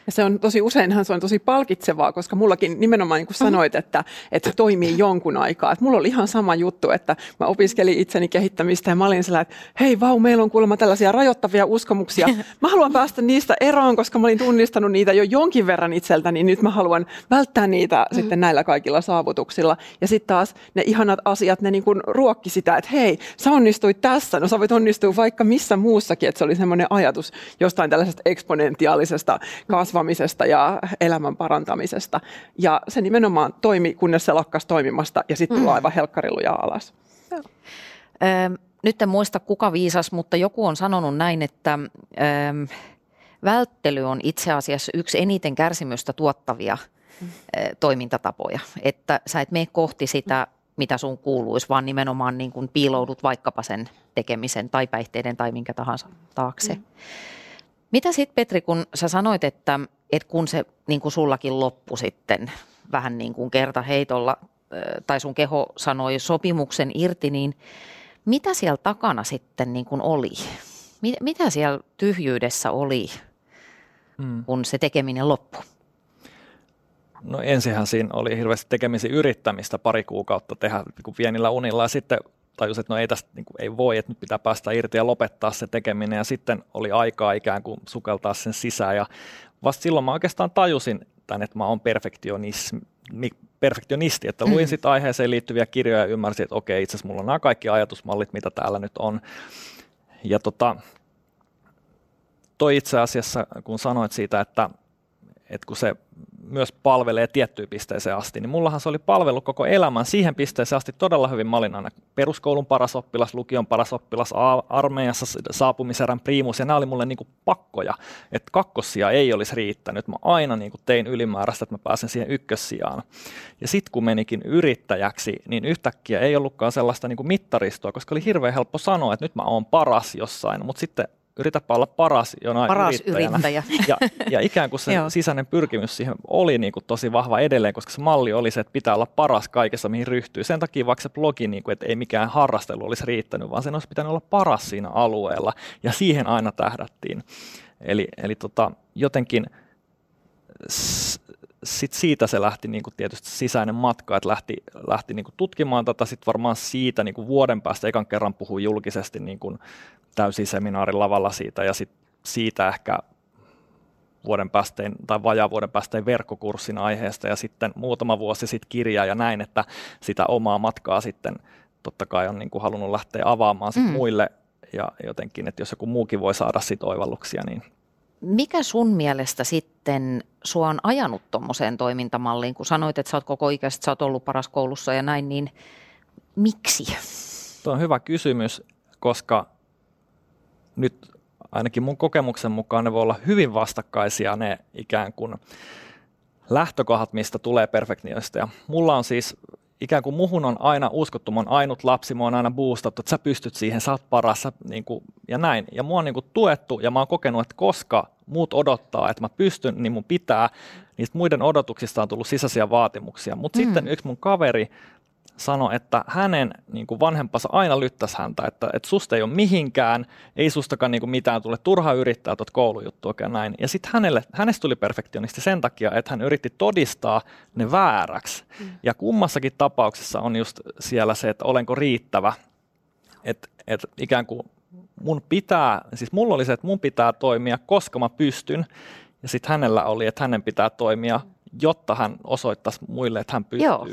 Ja se on tosi useinhan se on tosi palkitsevaa, koska mullakin nimenomaan niin kuin sanoit, että, että se toimii jonkun aikaa. Että mulla oli ihan sama juttu, että mä opiskelin itseni kehittämistä ja mä olin sellainen, että hei vau, meillä on kuulemma tällaisia rajoittavia uskomuksia. Mä haluan päästä niistä eroon, koska mä olin tunnistanut niitä jo jonkin verran itseltäni, niin nyt mä haluan välttää niitä mm. sitten näillä kaikilla saavutuksilla. Ja sitten taas ne ihanat asiat, ne niin kuin ruokki sitä, että hei, sä onnistuit tässä, no sä voit onnistua vaikka missä muussakin, että se oli semmoinen ajatus jostain tällaisesta eksponentiaalisesta kasvamisesta ja elämän parantamisesta. Ja se nimenomaan toimi, kunnes se lakkas toimimasta ja sitten mm. aivan helkkariluja alas. Joo. nyt en muista kuka viisas, mutta joku on sanonut näin, että ö, välttely on itse asiassa yksi eniten kärsimystä tuottavia mm. toimintatapoja. Että sä et mene kohti sitä mitä sun kuuluisi, vaan nimenomaan niin kuin piiloudut vaikkapa sen tekemisen tai päihteiden tai minkä tahansa taakse. Mm. Mitä sitten Petri, kun sä sanoit, että, että kun se niin kuin sullakin loppu sitten vähän niin kuin heitolla tai sun keho sanoi sopimuksen irti, niin mitä siellä takana sitten niin kuin oli? Mitä siellä tyhjyydessä oli, mm. kun se tekeminen loppui? No ensinhän siinä oli hirveästi tekemisiä yrittämistä pari kuukautta tehdä niin pienillä unilla ja sitten tajusin, että no ei tästä niin kuin, ei voi, että nyt pitää päästä irti ja lopettaa se tekeminen ja sitten oli aikaa ikään kuin sukeltaa sen sisään ja vasta silloin mä oikeastaan tajusin tämän, että mä oon perfektionismi, perfektionisti, että luin mm. sitten aiheeseen liittyviä kirjoja ja ymmärsin, että okei, itse asiassa mulla on nämä kaikki ajatusmallit, mitä täällä nyt on. Ja tota, toi itse asiassa, kun sanoit siitä, että, että kun se myös palvelee tiettyyn pisteeseen asti, niin mullahan se oli palvelu koko elämän siihen pisteeseen asti todella hyvin. Mä olin aina peruskoulun paras oppilas, lukion paras oppilas, armeijassa saapumiserän priimus, ja nämä oli mulle niin kuin pakkoja, että kakkossia ei olisi riittänyt. Mä aina niin kuin tein ylimääräistä, että mä pääsen siihen ykkössijaan. Ja sitten kun menikin yrittäjäksi, niin yhtäkkiä ei ollutkaan sellaista niin kuin mittaristoa, koska oli hirveän helppo sanoa, että nyt mä oon paras jossain, mutta sitten yritäpä olla paras jonain paras yrittäjä. Ja, ja ikään kuin se sisäinen pyrkimys siihen oli niin kuin tosi vahva edelleen, koska se malli oli se, että pitää olla paras kaikessa, mihin ryhtyy. Sen takia vaikka se blogi, niin kuin, että ei mikään harrastelu olisi riittänyt, vaan sen olisi pitänyt olla paras siinä alueella, ja siihen aina tähdättiin. Eli, eli tota, jotenkin sit siitä se lähti niin kuin tietysti sisäinen matka, että lähti, lähti niin kuin tutkimaan tätä, sitten varmaan siitä niin kuin vuoden päästä ekan kerran puhui julkisesti niin kuin täysin seminaarin lavalla siitä ja sit siitä ehkä vuoden päästeen tai vajaa vuoden päästeen verkkokurssin aiheesta ja sitten muutama vuosi sitten kirja ja näin, että sitä omaa matkaa sitten totta kai on niin kuin halunnut lähteä avaamaan sit mm. muille ja jotenkin, että jos joku muukin voi saada sit oivalluksia, niin mikä sun mielestä sitten sua on ajanut tuommoiseen toimintamalliin, kun sanoit, että sä oot koko ikäisesti, sä oot ollut paras koulussa ja näin, niin miksi? Tuo on hyvä kysymys, koska nyt ainakin mun kokemuksen mukaan ne voi olla hyvin vastakkaisia ne ikään kuin lähtökohdat, mistä tulee perfektionista. Ja mulla on siis ikään kuin muhun on aina uskottu, mä ainut lapsi, mä oon aina boostattu, että sä pystyt siihen, sä oot paras sä, niin kuin, ja näin. Ja mua on niin kuin, tuettu ja mä oon kokenut, että koska muut odottaa, että mä pystyn, niin mun pitää. Niistä muiden odotuksista on tullut sisäisiä vaatimuksia. Mutta mm. sitten yksi mun kaveri sanoi, että hänen niin kuin vanhempansa aina lyttäisi häntä, että, että susta ei ole mihinkään, ei sustakaan niin kuin mitään tule, turha yrittää tuota koulujuttua ja näin. Ja sitten hänelle, hänestä tuli perfektionisti sen takia, että hän yritti todistaa ne vääräksi. Mm. Ja kummassakin tapauksessa on just siellä se, että olenko riittävä. Että et ikään kuin mun pitää, siis mulla oli se, että mun pitää toimia, koska mä pystyn. Ja sitten hänellä oli, että hänen pitää toimia, jotta hän osoittaisi muille, että hän pystyy. Joo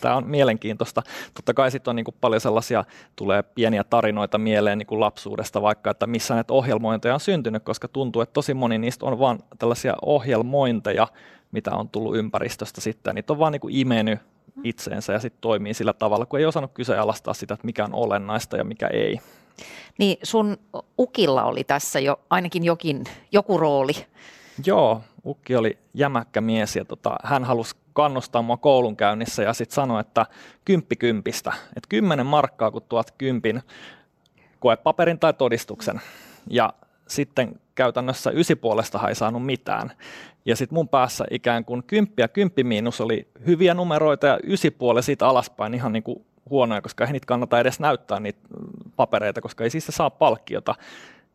tämä on mielenkiintoista. Totta kai sitten on niin kuin paljon sellaisia, tulee pieniä tarinoita mieleen niin kuin lapsuudesta vaikka, että missä näitä ohjelmointeja on syntynyt, koska tuntuu, että tosi moni niistä on vain tällaisia ohjelmointeja, mitä on tullut ympäristöstä sitten. Niitä on vaan niin kuin imennyt itseensä ja sitten toimii sillä tavalla, kun ei osannut kyseenalaistaa sitä, että mikä on olennaista ja mikä ei. Niin sun ukilla oli tässä jo ainakin jokin, joku rooli. Joo, ukki oli jämäkkä mies ja tota, hän halusi kannustaa mua koulunkäynnissä ja sitten sanoi, että kymppi kympistä. Että kymmenen markkaa, kun tuot kympin koepaperin tai todistuksen. Ja sitten käytännössä ysipuolesta ei saanut mitään. Ja sitten mun päässä ikään kuin kymppi ja kymppi miinus oli hyviä numeroita ja ysipuoli siitä alaspäin ihan niin kuin huonoja, koska ei niitä kannata edes näyttää niitä papereita, koska ei siis saa palkkiota.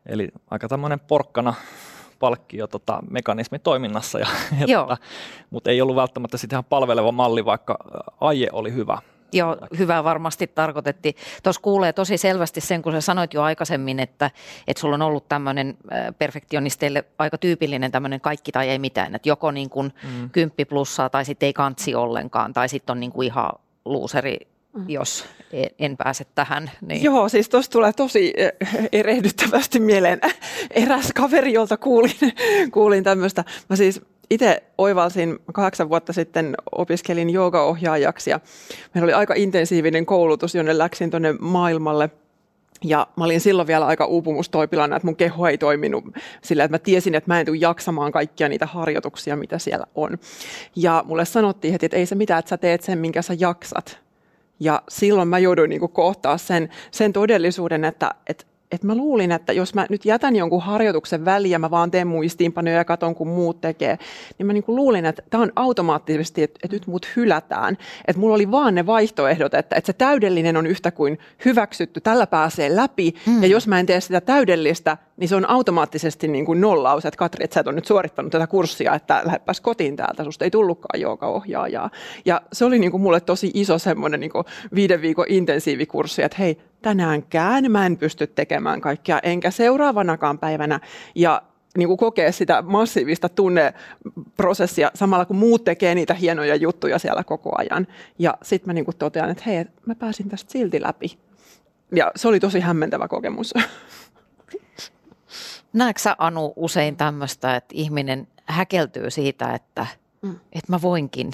Eli aika tämmöinen porkkana bonuspalkkio tota, mekanismi toiminnassa, ja, ja tota, mutta ei ollut välttämättä sitten ihan palveleva malli, vaikka aie oli hyvä. Joo, hyvä varmasti tarkoitettiin. Tuossa kuulee tosi selvästi sen, kun sä sanoit jo aikaisemmin, että, että sulla on ollut tämmöinen perfektionisteille aika tyypillinen tämmöinen kaikki tai ei mitään, että joko niin kuin mm. kymppi plussaa tai sitten ei kantsi ollenkaan tai sitten on niin kuin ihan luuseri. Jos en pääse tähän. Niin. Joo, siis tuossa tulee tosi erehdyttävästi mieleen eräs kaveri, jolta kuulin, kuulin tämmöistä. Mä siis itse oivalsin kahdeksan vuotta sitten, opiskelin joogaohjaajaksi ja meillä oli aika intensiivinen koulutus, jonne läksin tuonne maailmalle – ja mä olin silloin vielä aika uupumustoipilana, että mun keho ei toiminut sillä, että mä tiesin, että mä en tule jaksamaan kaikkia niitä harjoituksia, mitä siellä on. Ja mulle sanottiin heti, että ei se mitään, että sä teet sen, minkä sä jaksat. Ja silloin mä jouduin niin kohtaa sen, sen todellisuuden, että, että että mä luulin, että jos mä nyt jätän jonkun harjoituksen väliin ja mä vaan teen muistiinpanoja ja katon, kun muut tekee, niin mä niin kuin luulin, että tämä on automaattisesti, että, että nyt mut hylätään. Että mulla oli vaan ne vaihtoehdot, että, että se täydellinen on yhtä kuin hyväksytty, tällä pääsee läpi. Mm. Ja jos mä en tee sitä täydellistä, niin se on automaattisesti niin kuin nollaus, että Katri, että sä et ole nyt suorittanut tätä kurssia, että lähdepäs kotiin täältä, susta ei tullutkaan ohjaajaa. Ja se oli niin kuin mulle tosi iso semmoinen niin kuin viiden viikon intensiivikurssi, että hei, tänäänkään mä en pysty tekemään kaikkea, enkä seuraavanakaan päivänä. Ja niin kuin kokea sitä massiivista tunneprosessia samalla kun muut tekee niitä hienoja juttuja siellä koko ajan. Ja sitten mä niin kuin totean, että hei, mä pääsin tästä silti läpi. Ja se oli tosi hämmentävä kokemus. Näetkö sä Anu usein tämmöistä, että ihminen häkeltyy siitä, että, mm. että mä voinkin?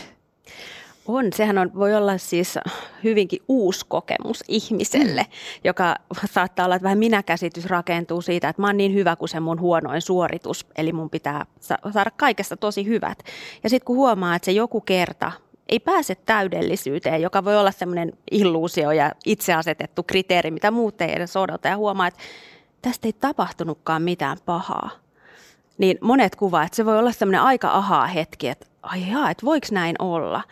On, sehän on, voi olla siis hyvinkin uusi kokemus ihmiselle, mm. joka saattaa olla, että vähän minäkäsitys rakentuu siitä, että mä oon niin hyvä kuin se mun huonoin suoritus, eli mun pitää saada kaikesta tosi hyvät. Ja sitten kun huomaa, että se joku kerta ei pääse täydellisyyteen, joka voi olla semmoinen illuusio ja itse asetettu kriteeri, mitä muut ei edes odota, ja huomaa, että tästä ei tapahtunutkaan mitään pahaa. Niin monet kuvaa, että se voi olla semmoinen aika ahaa hetki, että ai jaa, että voiko näin olla.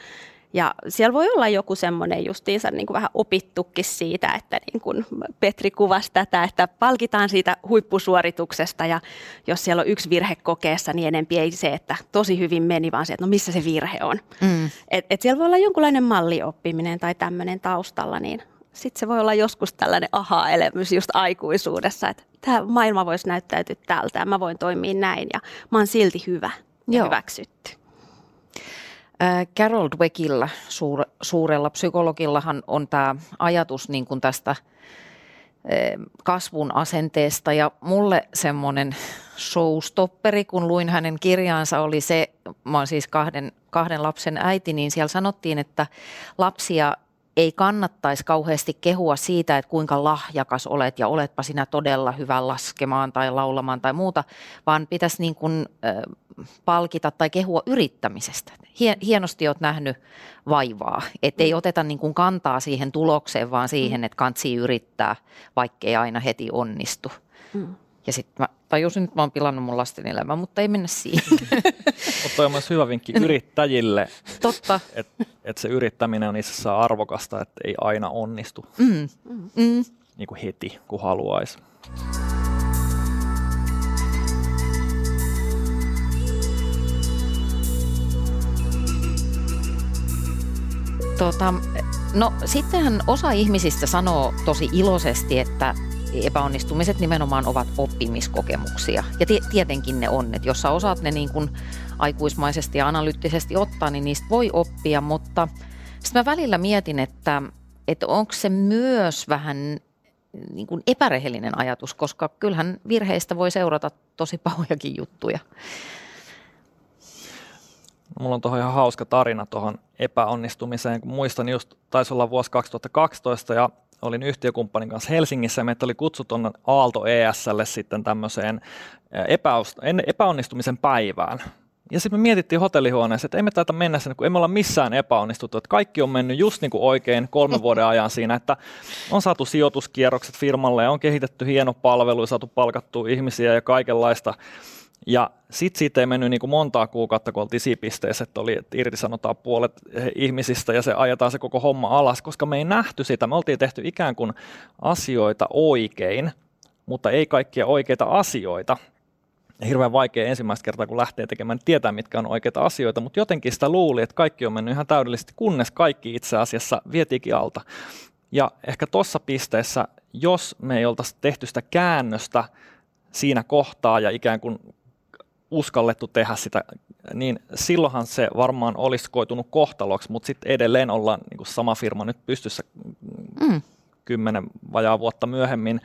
Ja siellä voi olla joku semmoinen justiinsa niin kuin vähän opittukin siitä, että niin kuin Petri kuvasi tätä, että palkitaan siitä huippusuorituksesta ja jos siellä on yksi virhe kokeessa, niin enempi ei se, että tosi hyvin meni, vaan se, että no missä se virhe on. Mm. Et, et siellä voi olla jonkunlainen mallioppiminen tai tämmöinen taustalla, niin sitten se voi olla joskus tällainen aha-elämys just aikuisuudessa, että tämä maailma voisi näyttäytyä tältä ja mä voin toimia näin ja mä oon silti hyvä ja Joo. hyväksytty. Carol Dweckillä, suur, suurella psykologillahan on tämä ajatus niin kuin tästä kasvun asenteesta. Ja mulle semmoinen showstopperi, kun luin hänen kirjaansa, oli se, mä oon siis kahden, kahden lapsen äiti, niin siellä sanottiin, että lapsia ei kannattaisi kauheasti kehua siitä, että kuinka lahjakas olet ja oletpa sinä todella hyvä laskemaan tai laulamaan tai muuta, vaan pitäisi niin kuin, palkita tai kehua yrittämisestä. Hienosti olet nähnyt vaivaa, ettei mm. oteta niin kuin kantaa siihen tulokseen, vaan siihen, mm. että kansi yrittää, vaikkei aina heti onnistu. Mm. Ja sitten mä tajusin, että mä oon pilannut mun lasten elämää, mutta ei mennä siihen. mutta on myös hyvä vinkki yrittäjille. Totta. Että et se yrittäminen on itse arvokasta, että ei aina onnistu mm. Mm. Niin kuin heti, kun haluaisi. Tota, no sittenhän osa ihmisistä sanoo tosi iloisesti, että epäonnistumiset nimenomaan ovat oppimiskokemuksia. Ja tietenkin ne on, että jos sä osaat ne niin kuin aikuismaisesti ja analyyttisesti ottaa, niin niistä voi oppia, mutta sitten mä välillä mietin, että, että onko se myös vähän niin kuin epärehellinen ajatus, koska kyllähän virheistä voi seurata tosi pahojakin juttuja. Mulla on tuohon ihan hauska tarina tuohon epäonnistumiseen, kun muistan just, taisi olla vuosi 2012 ja olin yhtiökumppanin kanssa Helsingissä ja meitä oli kutsuttu Aalto ESlle sitten tämmöiseen epäonnistumisen päivään. Ja sitten me mietittiin hotellihuoneessa, että emme taita mennä sinne, kun emme olla missään epäonnistuttu. Että kaikki on mennyt just niin kuin oikein kolmen vuoden ajan siinä, että on saatu sijoituskierrokset firmalle ja on kehitetty hieno palvelu, saatu palkattua ihmisiä ja kaikenlaista. Ja sitten siitä ei mennyt niin kuin montaa kuukautta, kun oltiin sipisteessä, että, oli, että irtisanotaan puolet ihmisistä ja se ajetaan se koko homma alas, koska me ei nähty sitä. Me oltiin tehty ikään kuin asioita oikein, mutta ei kaikkia oikeita asioita. hirveän vaikea ensimmäistä kertaa, kun lähtee tekemään, niin tietää, mitkä on oikeita asioita, mutta jotenkin sitä luuli, että kaikki on mennyt ihan täydellisesti, kunnes kaikki itse asiassa vietikin alta. Ja ehkä tuossa pisteessä, jos me ei oltaisi tehty sitä käännöstä siinä kohtaa ja ikään kuin uskallettu tehdä sitä, niin silloinhan se varmaan olisi koitunut kohtaloksi, mutta sitten edelleen ollaan niin kuin sama firma nyt pystyssä mm. kymmenen vajaa vuotta myöhemmin.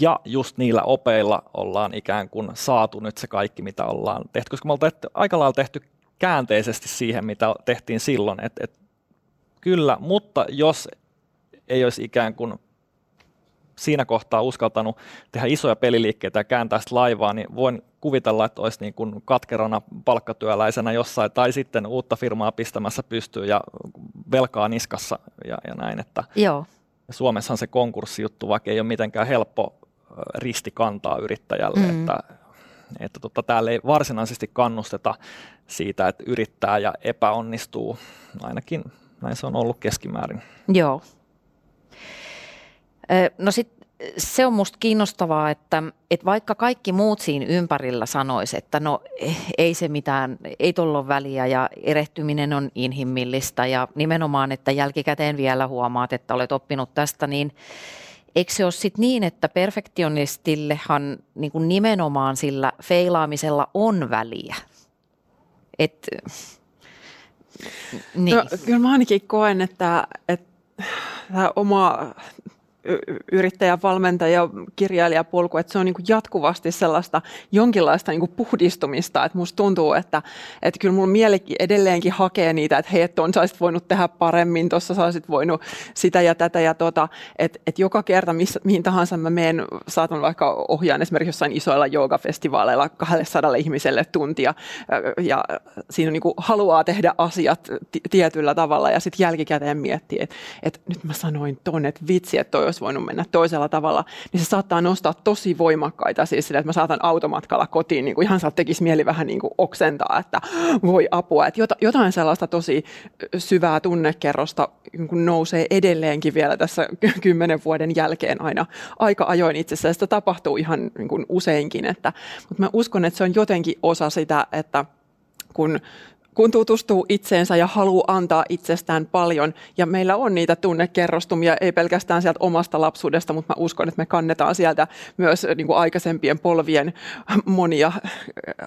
Ja just niillä opeilla ollaan ikään kuin saatu nyt se kaikki, mitä ollaan tehty, koska me ollaan tehty, aika lailla tehty käänteisesti siihen, mitä tehtiin silloin. Et, et, kyllä, mutta jos ei olisi ikään kuin siinä kohtaa uskaltanut tehdä isoja peliliikkeitä ja kääntää sitä laivaa, niin voin kuvitella, että olisi niin kuin katkerana palkkatyöläisenä jossain tai sitten uutta firmaa pistämässä pystyy ja velkaa niskassa ja, ja näin. Että Joo. Suomessahan se konkurssijuttu, vaikka ei ole mitenkään helppo risti kantaa yrittäjälle, mm. että, että tota, täällä ei varsinaisesti kannusteta siitä, että yrittää ja epäonnistuu. Ainakin näin se on ollut keskimäärin. Joo. No sit se on musta kiinnostavaa, että, että vaikka kaikki muut siinä ympärillä sanois, että no ei se mitään, ei tuolla ole väliä ja erehtyminen on inhimillistä ja nimenomaan, että jälkikäteen vielä huomaat, että olet oppinut tästä, niin eikö se ole sitten niin, että perfektionistillehan niin kuin nimenomaan sillä feilaamisella on väliä? Et, niin. no, kyllä mä ainakin koen, että, että tämä oma yrittäjä, valmentaja, kirjailijapolku, että se on niin kuin jatkuvasti sellaista jonkinlaista niin kuin puhdistumista, että musta tuntuu, että, että kyllä mun mieli edelleenkin hakee niitä, että hei, että on saisit voinut tehdä paremmin, tuossa saisit voinut sitä ja tätä ja tota, että, että joka kerta missä, mihin tahansa mä menen, saatan vaikka ohjaan esimerkiksi jossain isoilla joogafestivaaleilla 200 ihmiselle tuntia ja siinä niin kuin haluaa tehdä asiat t- tietyllä tavalla ja sitten jälkikäteen miettii, että, että nyt mä sanoin ton, että vitsi, että toi olisi voinut mennä toisella tavalla, niin se saattaa nostaa tosi voimakkaita, siis sillä, että mä saatan automatkalla kotiin, niin kuin ihan saa tekisi mieli vähän niin kuin oksentaa, että voi apua, että jotain sellaista tosi syvää tunnekerrosta niin kuin nousee edelleenkin vielä tässä kymmenen vuoden jälkeen aina aika ajoin itse asiassa, sitä tapahtuu ihan niin kuin useinkin, että, mutta mä uskon, että se on jotenkin osa sitä, että kun kun tutustuu itseensä ja haluaa antaa itsestään paljon. Ja meillä on niitä tunnekerrostumia, ei pelkästään sieltä omasta lapsuudesta, mutta mä uskon, että me kannetaan sieltä myös niin kuin aikaisempien polvien monia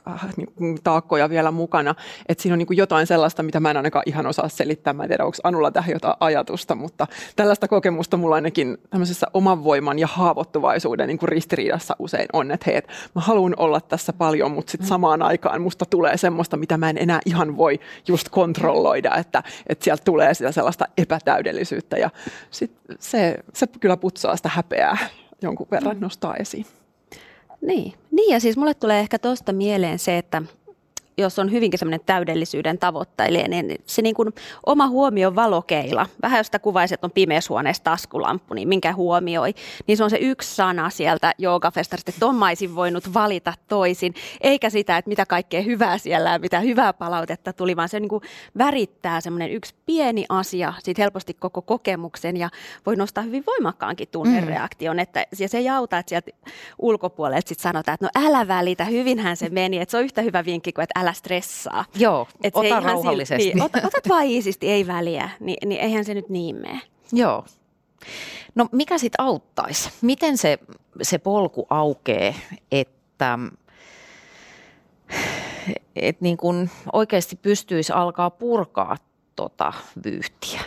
äh, niin kuin taakkoja vielä mukana. Että siinä on niin kuin jotain sellaista, mitä mä en ainakaan ihan osaa selittää. Mä en tiedä, onko Anulla tähän jotain ajatusta, mutta tällaista kokemusta mulla ainakin tämmöisessä oman voiman ja haavoittuvaisuuden niin kuin ristiriidassa usein on, että hei, että mä haluan olla tässä paljon, mutta sitten samaan aikaan musta tulee semmoista, mitä mä en enää ihan voi just kontrolloida, että, että sieltä tulee sitä sellaista epätäydellisyyttä ja sit se, se kyllä putsaa sitä häpeää jonkun verran nostaa esiin. Niin. niin, ja siis mulle tulee ehkä tuosta mieleen se, että jos on hyvinkin semmoinen täydellisyyden tavoittelija, niin se niin kuin oma huomio valokeila, vähän jos sitä kuvaisi, että on pimeyshuoneessa taskulamppu, niin minkä huomioi, niin se on se yksi sana sieltä joogafestarista, että on voinut valita toisin, eikä sitä, että mitä kaikkea hyvää siellä ja mitä hyvää palautetta tuli, vaan se niin kuin värittää semmoinen yksi pieni asia siitä helposti koko kokemuksen ja voi nostaa hyvin voimakkaankin tunnereaktion, mm. että ja se ei auta, että sieltä ulkopuolelta sitten sanotaan, että no älä välitä, hyvinhän se meni, että se on yhtä hyvä vinkki kuin, että älä älä stressaa. Joo, Et ota rauhallisesti. Sille, niin, ot, otat vaan iisisti, ei väliä, Ni, niin eihän se nyt niin mene. Joo. No mikä sitten auttaisi? Miten se, se polku aukeaa, että et niin kun oikeasti pystyisi alkaa purkaa tota vyyhtiä?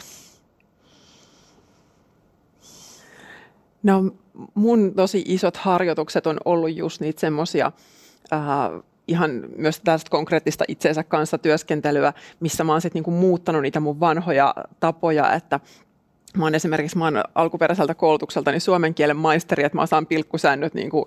No mun tosi isot harjoitukset on ollut just niitä semmoisia äh, ihan myös tästä konkreettista itseensä kanssa työskentelyä, missä mä oon sitten niinku muuttanut niitä mun vanhoja tapoja, että Mä oon esimerkiksi mä oon alkuperäiseltä koulutukselta niin suomen kielen maisteri, että mä osaan pilkkusäännöt niin kuin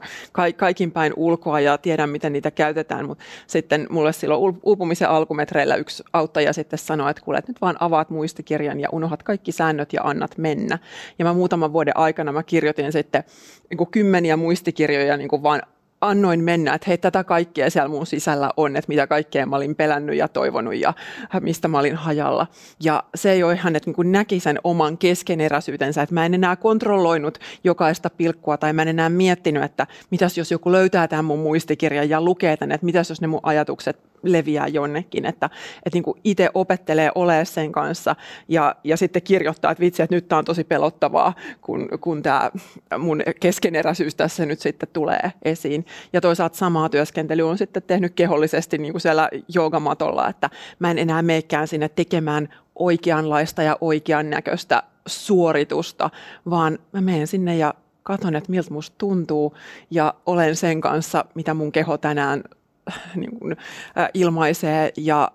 kaikin päin ulkoa ja tiedän, miten niitä käytetään. Mutta sitten mulle silloin uupumisen alkumetreillä yksi auttaja sitten sanoi, että kuule, että nyt vaan avaat muistikirjan ja unohat kaikki säännöt ja annat mennä. Ja mä muutaman vuoden aikana mä kirjoitin sitten niin kuin kymmeniä muistikirjoja niin kuin vaan annoin mennä, että hei tätä kaikkea siellä mun sisällä on, että mitä kaikkea mä olin pelännyt ja toivonut ja mistä mä olin hajalla. Ja se ei ole ihan, että niin näki sen oman keskeneräisyytensä, että mä en enää kontrolloinut jokaista pilkkua tai mä en enää miettinyt, että mitäs jos joku löytää tämän mun muistikirjan ja lukee tämän, että mitäs jos ne mun ajatukset leviää jonnekin, että, että niin itse opettelee olemaan sen kanssa ja, ja sitten kirjoittaa, että vitsi, että nyt tämä on tosi pelottavaa, kun, kun tämä mun keskeneräisyys tässä nyt sitten tulee esiin. Ja toisaalta samaa työskentelyä on sitten tehnyt kehollisesti niin kuin siellä joogamatolla, että mä en enää meikään sinne tekemään oikeanlaista ja oikean näköistä suoritusta, vaan mä menen sinne ja katson, että miltä musta tuntuu ja olen sen kanssa, mitä mun keho tänään niin kuin, äh, ilmaisee ja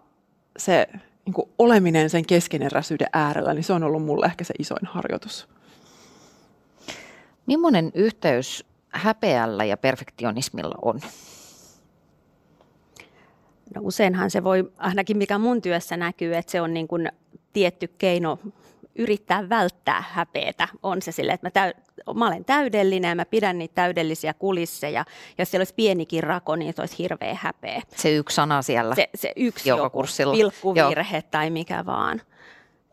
se niin kuin oleminen sen keskeneräisyyden äärellä, niin se on ollut mulle ehkä se isoin harjoitus. Millainen yhteys häpeällä ja perfektionismilla on? No useinhan se voi, ainakin mikä mun työssä näkyy, että se on niin kuin tietty keino yrittää välttää häpeätä. On se sille, että mä, täy, mä olen täydellinen ja mä pidän niitä täydellisiä kulisseja. Jos siellä olisi pienikin rako, niin se olisi hirveä häpeä. Se yksi sana siellä Se, se yksi joku pilkkuvirhe Joo. tai mikä vaan.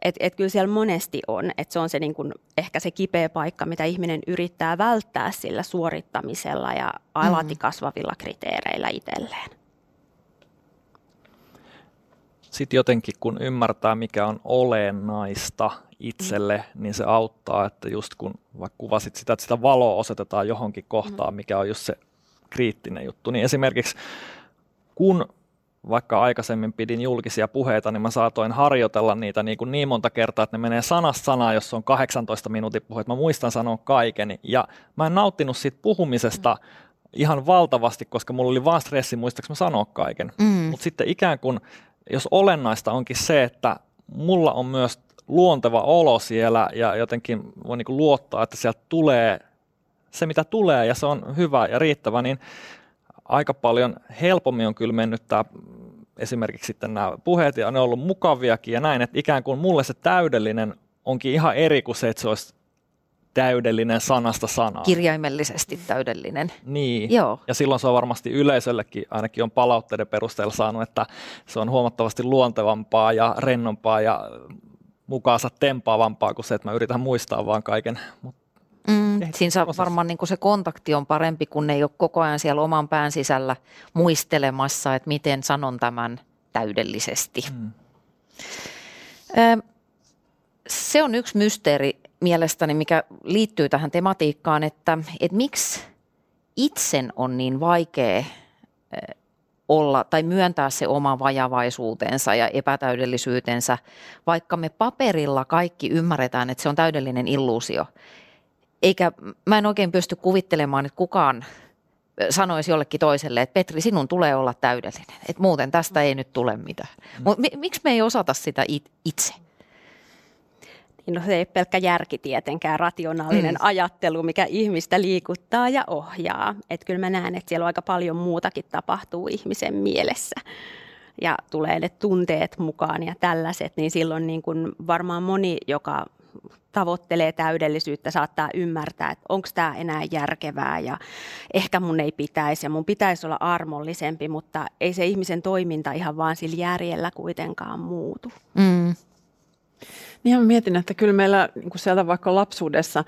Et, et kyllä siellä monesti on, että se on se niin kun, ehkä se kipeä paikka, mitä ihminen yrittää välttää sillä suorittamisella ja alati mm. kasvavilla kriteereillä itselleen sitten jotenkin kun ymmärtää, mikä on olennaista itselle, mm. niin se auttaa, että just kun vaikka kuvasit sitä, että sitä valoa osoitetaan johonkin kohtaan, mm. mikä on just se kriittinen juttu, niin esimerkiksi kun vaikka aikaisemmin pidin julkisia puheita, niin mä saatoin harjoitella niitä niin, kuin niin monta kertaa, että ne menee sanasta sanaa, jos on 18 minuutin puhe, että mä muistan sanoa kaiken. Ja mä en nauttinut siitä puhumisesta mm. ihan valtavasti, koska mulla oli vaan stressi, muistaaks mä sanoa kaiken. Mm. Mutta sitten ikään kuin jos olennaista onkin se, että mulla on myös luonteva olo siellä ja jotenkin voi niin luottaa, että sieltä tulee se, mitä tulee ja se on hyvä ja riittävä, niin aika paljon helpommin on kyllä mennyt tämä esimerkiksi sitten nämä puheet ja ne on ollut mukaviakin ja näin, että ikään kuin mulle se täydellinen onkin ihan eri kuin se, että se olisi täydellinen sanasta sanaa. Kirjaimellisesti täydellinen. Niin, Joo. ja silloin se on varmasti yleisöllekin, ainakin on palautteiden perusteella saanut, että se on huomattavasti luontevampaa ja rennompaa ja mukaansa tempaavampaa kuin se, että mä yritän muistaa vaan kaiken. Mut Mm, siinä varmaan niin se kontakti on parempi, kun ne ei ole koko ajan siellä oman pään sisällä muistelemassa, että miten sanon tämän täydellisesti. Mm. Se on yksi mysteeri mielestäni, mikä liittyy tähän tematiikkaan, että, että miksi itsen on niin vaikea olla tai myöntää se oma vajavaisuutensa ja epätäydellisyytensä, vaikka me paperilla kaikki ymmärretään, että se on täydellinen illuusio. Eikä mä en oikein pysty kuvittelemaan, että kukaan sanoisi jollekin toiselle, että Petri, sinun tulee olla täydellinen, että muuten tästä ei nyt tule mitään. Mm. Miksi me ei osata sitä itse? Niin no se ei pelkkä järki tietenkään, rationaalinen mm. ajattelu, mikä ihmistä liikuttaa ja ohjaa. Että kyllä mä näen, että siellä on aika paljon muutakin tapahtuu ihmisen mielessä ja tulee ne tunteet mukaan ja tällaiset, niin silloin niin kuin varmaan moni, joka tavoittelee täydellisyyttä, saattaa ymmärtää, että onko tämä enää järkevää ja ehkä mun ei pitäisi ja mun pitäisi olla armollisempi, mutta ei se ihmisen toiminta ihan vaan sillä järjellä kuitenkaan muutu. Mm. Niin mä mietin, että kyllä meillä niin sieltä vaikka lapsuudessa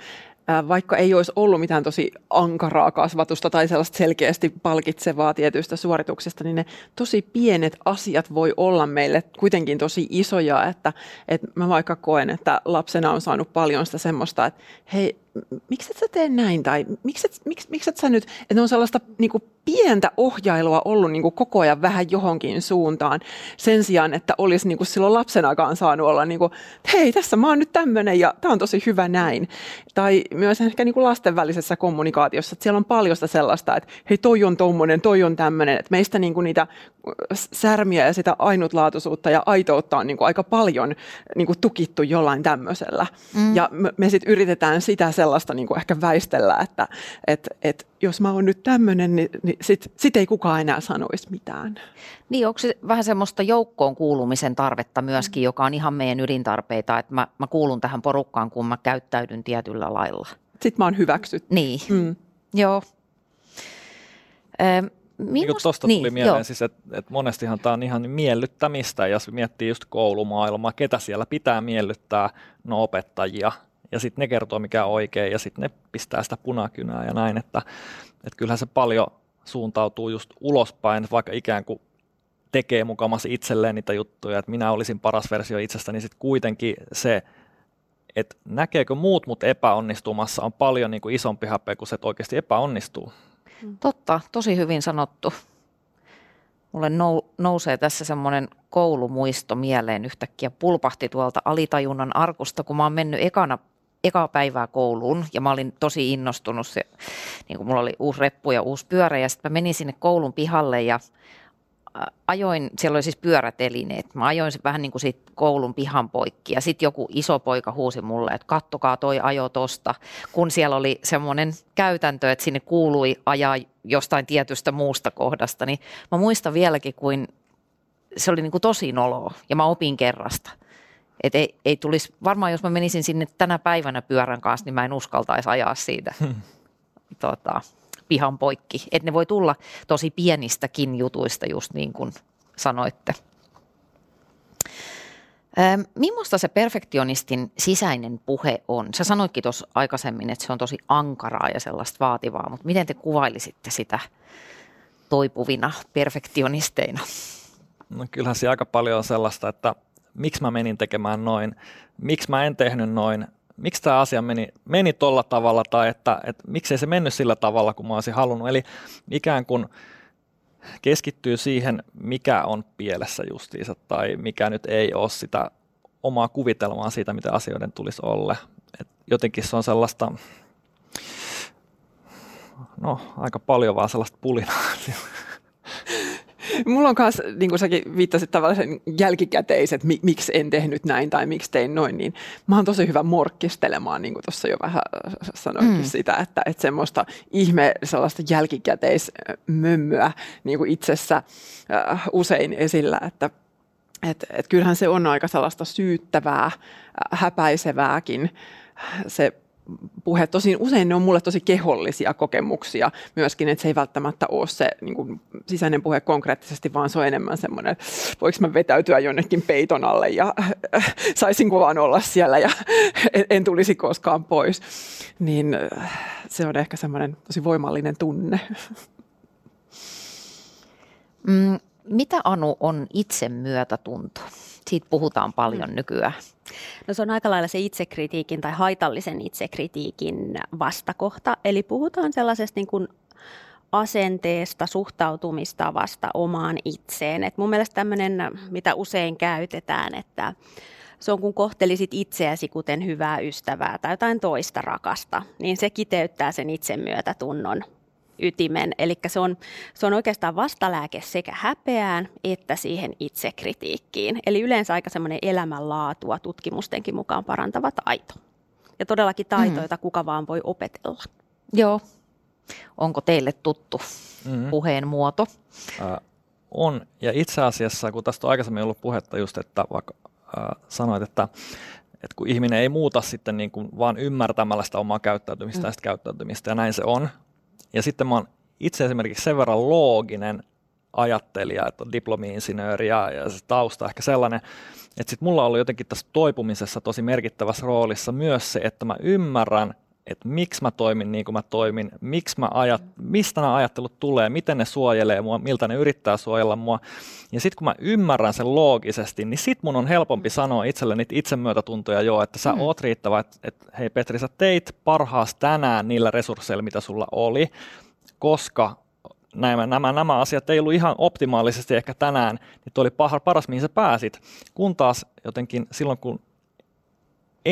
vaikka ei olisi ollut mitään tosi ankaraa kasvatusta tai sellaista selkeästi palkitsevaa tietyistä suorituksista, niin ne tosi pienet asiat voi olla meille kuitenkin tosi isoja, että, että mä vaikka koen, että lapsena on saanut paljon sitä semmoista, että hei, miksi et sä tee näin, tai miksi et, miksi, miksi et sä nyt, että on sellaista niin kuin pientä ohjailua ollut niin kuin koko ajan vähän johonkin suuntaan, sen sijaan, että olisi niin kuin silloin lapsenakaan saanut olla, niin kuin, hei, tässä mä oon nyt tämmöinen, ja tämä on tosi hyvä näin. Tai myös ehkä niin kuin lasten välisessä kommunikaatiossa, että siellä on paljon sitä sellaista, että hei, toi on tommonen, toi on tämmöinen, että meistä niin kuin niitä särmiä ja sitä ainutlaatuisuutta ja aitoutta on niin kuin aika paljon niin kuin tukittu jollain tämmöisellä. Mm. Ja me, me sitten yritetään sitä sellaista niin kuin ehkä väistellä, että et, et, jos mä oon nyt tämmöinen, niin, niin sit, sit ei kukaan enää sanoisi mitään. Niin, onko se vähän semmoista joukkoon kuulumisen tarvetta myöskin, joka on ihan meidän ydintarpeita, että mä, mä kuulun tähän porukkaan, kun mä käyttäydyn tietyllä lailla? Sitten mä oon hyväksytty. Niin, mm. joo. Niin tuosta niin, tuli mieleen siis, että et monestihan tämä on ihan miellyttämistä, jos miettii just koulumaailmaa, ketä siellä pitää miellyttää, no opettajia, ja sitten ne kertoo mikä on oikein, ja sitten ne pistää sitä punakynää ja näin, että et kyllähän se paljon suuntautuu just ulospäin, vaikka ikään kuin tekee mukamassa itselleen niitä juttuja, että minä olisin paras versio itsestäni, niin sitten kuitenkin se, että näkeekö muut mut epäonnistumassa on paljon niin kuin isompi häpeä kuin se, että oikeasti epäonnistuu. Totta, tosi hyvin sanottu. Mulle nousee tässä semmoinen koulumuisto mieleen yhtäkkiä. Pulpahti tuolta alitajunnan arkusta, kun mä oon mennyt ekana eka päivää kouluun ja mä olin tosi innostunut. Se, niin kuin mulla oli uusi reppu ja uusi pyörä ja sitten mä menin sinne koulun pihalle ja ajoin, siellä oli siis pyörätelineet, mä ajoin se vähän niin kuin siitä koulun pihan poikki ja sitten joku iso poika huusi mulle, että kattokaa toi ajo tosta, kun siellä oli semmoinen käytäntö, että sinne kuului ajaa jostain tietystä muusta kohdasta, niin mä muistan vieläkin, kuin se oli niin kuin tosi noloa ja mä opin kerrasta. Et ei, ei tulisi, varmaan jos mä menisin sinne tänä päivänä pyörän kanssa, niin mä en uskaltaisi ajaa siitä. Hmm. Tota, pihan poikki. Että ne voi tulla tosi pienistäkin jutuista, just niin kuin sanoitte. Ähm, Millaista se perfektionistin sisäinen puhe on? Sä sanoitkin tuossa aikaisemmin, että se on tosi ankaraa ja sellaista vaativaa, mutta miten te kuvailisitte sitä toipuvina perfektionisteina? No kyllähän se aika paljon on sellaista, että miksi mä menin tekemään noin, miksi mä en tehnyt noin, miksi tämä asia meni, meni tolla tavalla tai että, että miksei se mennyt sillä tavalla, kuin mä olisin halunnut. Eli ikään kuin keskittyy siihen, mikä on pielessä justiinsa tai mikä nyt ei ole sitä omaa kuvitelmaa siitä, miten asioiden tulisi olla. Et jotenkin se on sellaista, no aika paljon vaan sellaista pulinaa. Mulla on myös, niin kuin säkin viittasit tavallaan jälkikäteiset, miksi en tehnyt näin tai miksi tein noin, niin mä oon tosi hyvä morkkistelemaan, niin kuin tuossa jo vähän sanoinkin mm. sitä, että, että semmoista ihme sellaista jälkikäteismömmyä niin kuin itsessä äh, usein esillä, että et, et kyllähän se on aika sellaista syyttävää, äh, häpäisevääkin se puhe, tosin usein ne on mulle tosi kehollisia kokemuksia myöskin, että se ei välttämättä ole se niin kuin sisäinen puhe konkreettisesti, vaan se on enemmän semmoinen, että voiko mä vetäytyä jonnekin peiton alle ja äh, saisin vaan olla siellä ja en, en tulisi koskaan pois. Niin äh, se on ehkä semmoinen tosi voimallinen tunne. Mm, mitä Anu on itsemyötätunto? Siitä puhutaan paljon mm. nykyään. No se on aika lailla se itsekritiikin tai haitallisen itsekritiikin vastakohta. Eli puhutaan sellaisesta niin kuin asenteesta, suhtautumistavasta omaan itseen. Et mun mielestä tämmöinen, mitä usein käytetään, että se on kun kohtelisit itseäsi kuten hyvää ystävää tai jotain toista rakasta, niin se kiteyttää sen itsemyötätunnon ytimen. Eli se on, se on oikeastaan vastalääke sekä häpeään että siihen itsekritiikkiin. Eli yleensä aika semmoinen elämänlaatua tutkimustenkin mukaan parantava taito. Ja todellakin taito, mm. jota kuka vaan voi opetella. Joo. Onko teille tuttu mm-hmm. puheen muoto? Äh, on. Ja itse asiassa, kun tästä on aikaisemmin ollut puhetta just, että vaikka äh, sanoit, että että kun ihminen ei muuta sitten niin kuin vaan ymmärtämällä sitä omaa käyttäytymistä mm. ja sitä käyttäytymistä, ja näin se on, ja sitten mä oon itse esimerkiksi sen verran looginen ajattelija, että on diplomi-insinööri ja, ja se tausta ehkä sellainen, että sitten mulla on ollut jotenkin tässä toipumisessa tosi merkittävässä roolissa myös se, että mä ymmärrän, että miksi mä toimin niin kuin mä toimin, miksi mä ajat, mistä nämä ajattelut tulee, miten ne suojelee mua, miltä ne yrittää suojella mua. Ja sitten kun mä ymmärrän sen loogisesti, niin sit mun on helpompi sanoa itselleni itsemyötätuntoja jo, että sä mm. oot riittävä, että, että hei Petri, sä teit parhaas tänään niillä resursseilla, mitä sulla oli, koska nämä, nämä, nämä asiat ei ollut ihan optimaalisesti ehkä tänään, niin oli paras, mihin sä pääsit. Kun taas jotenkin silloin, kun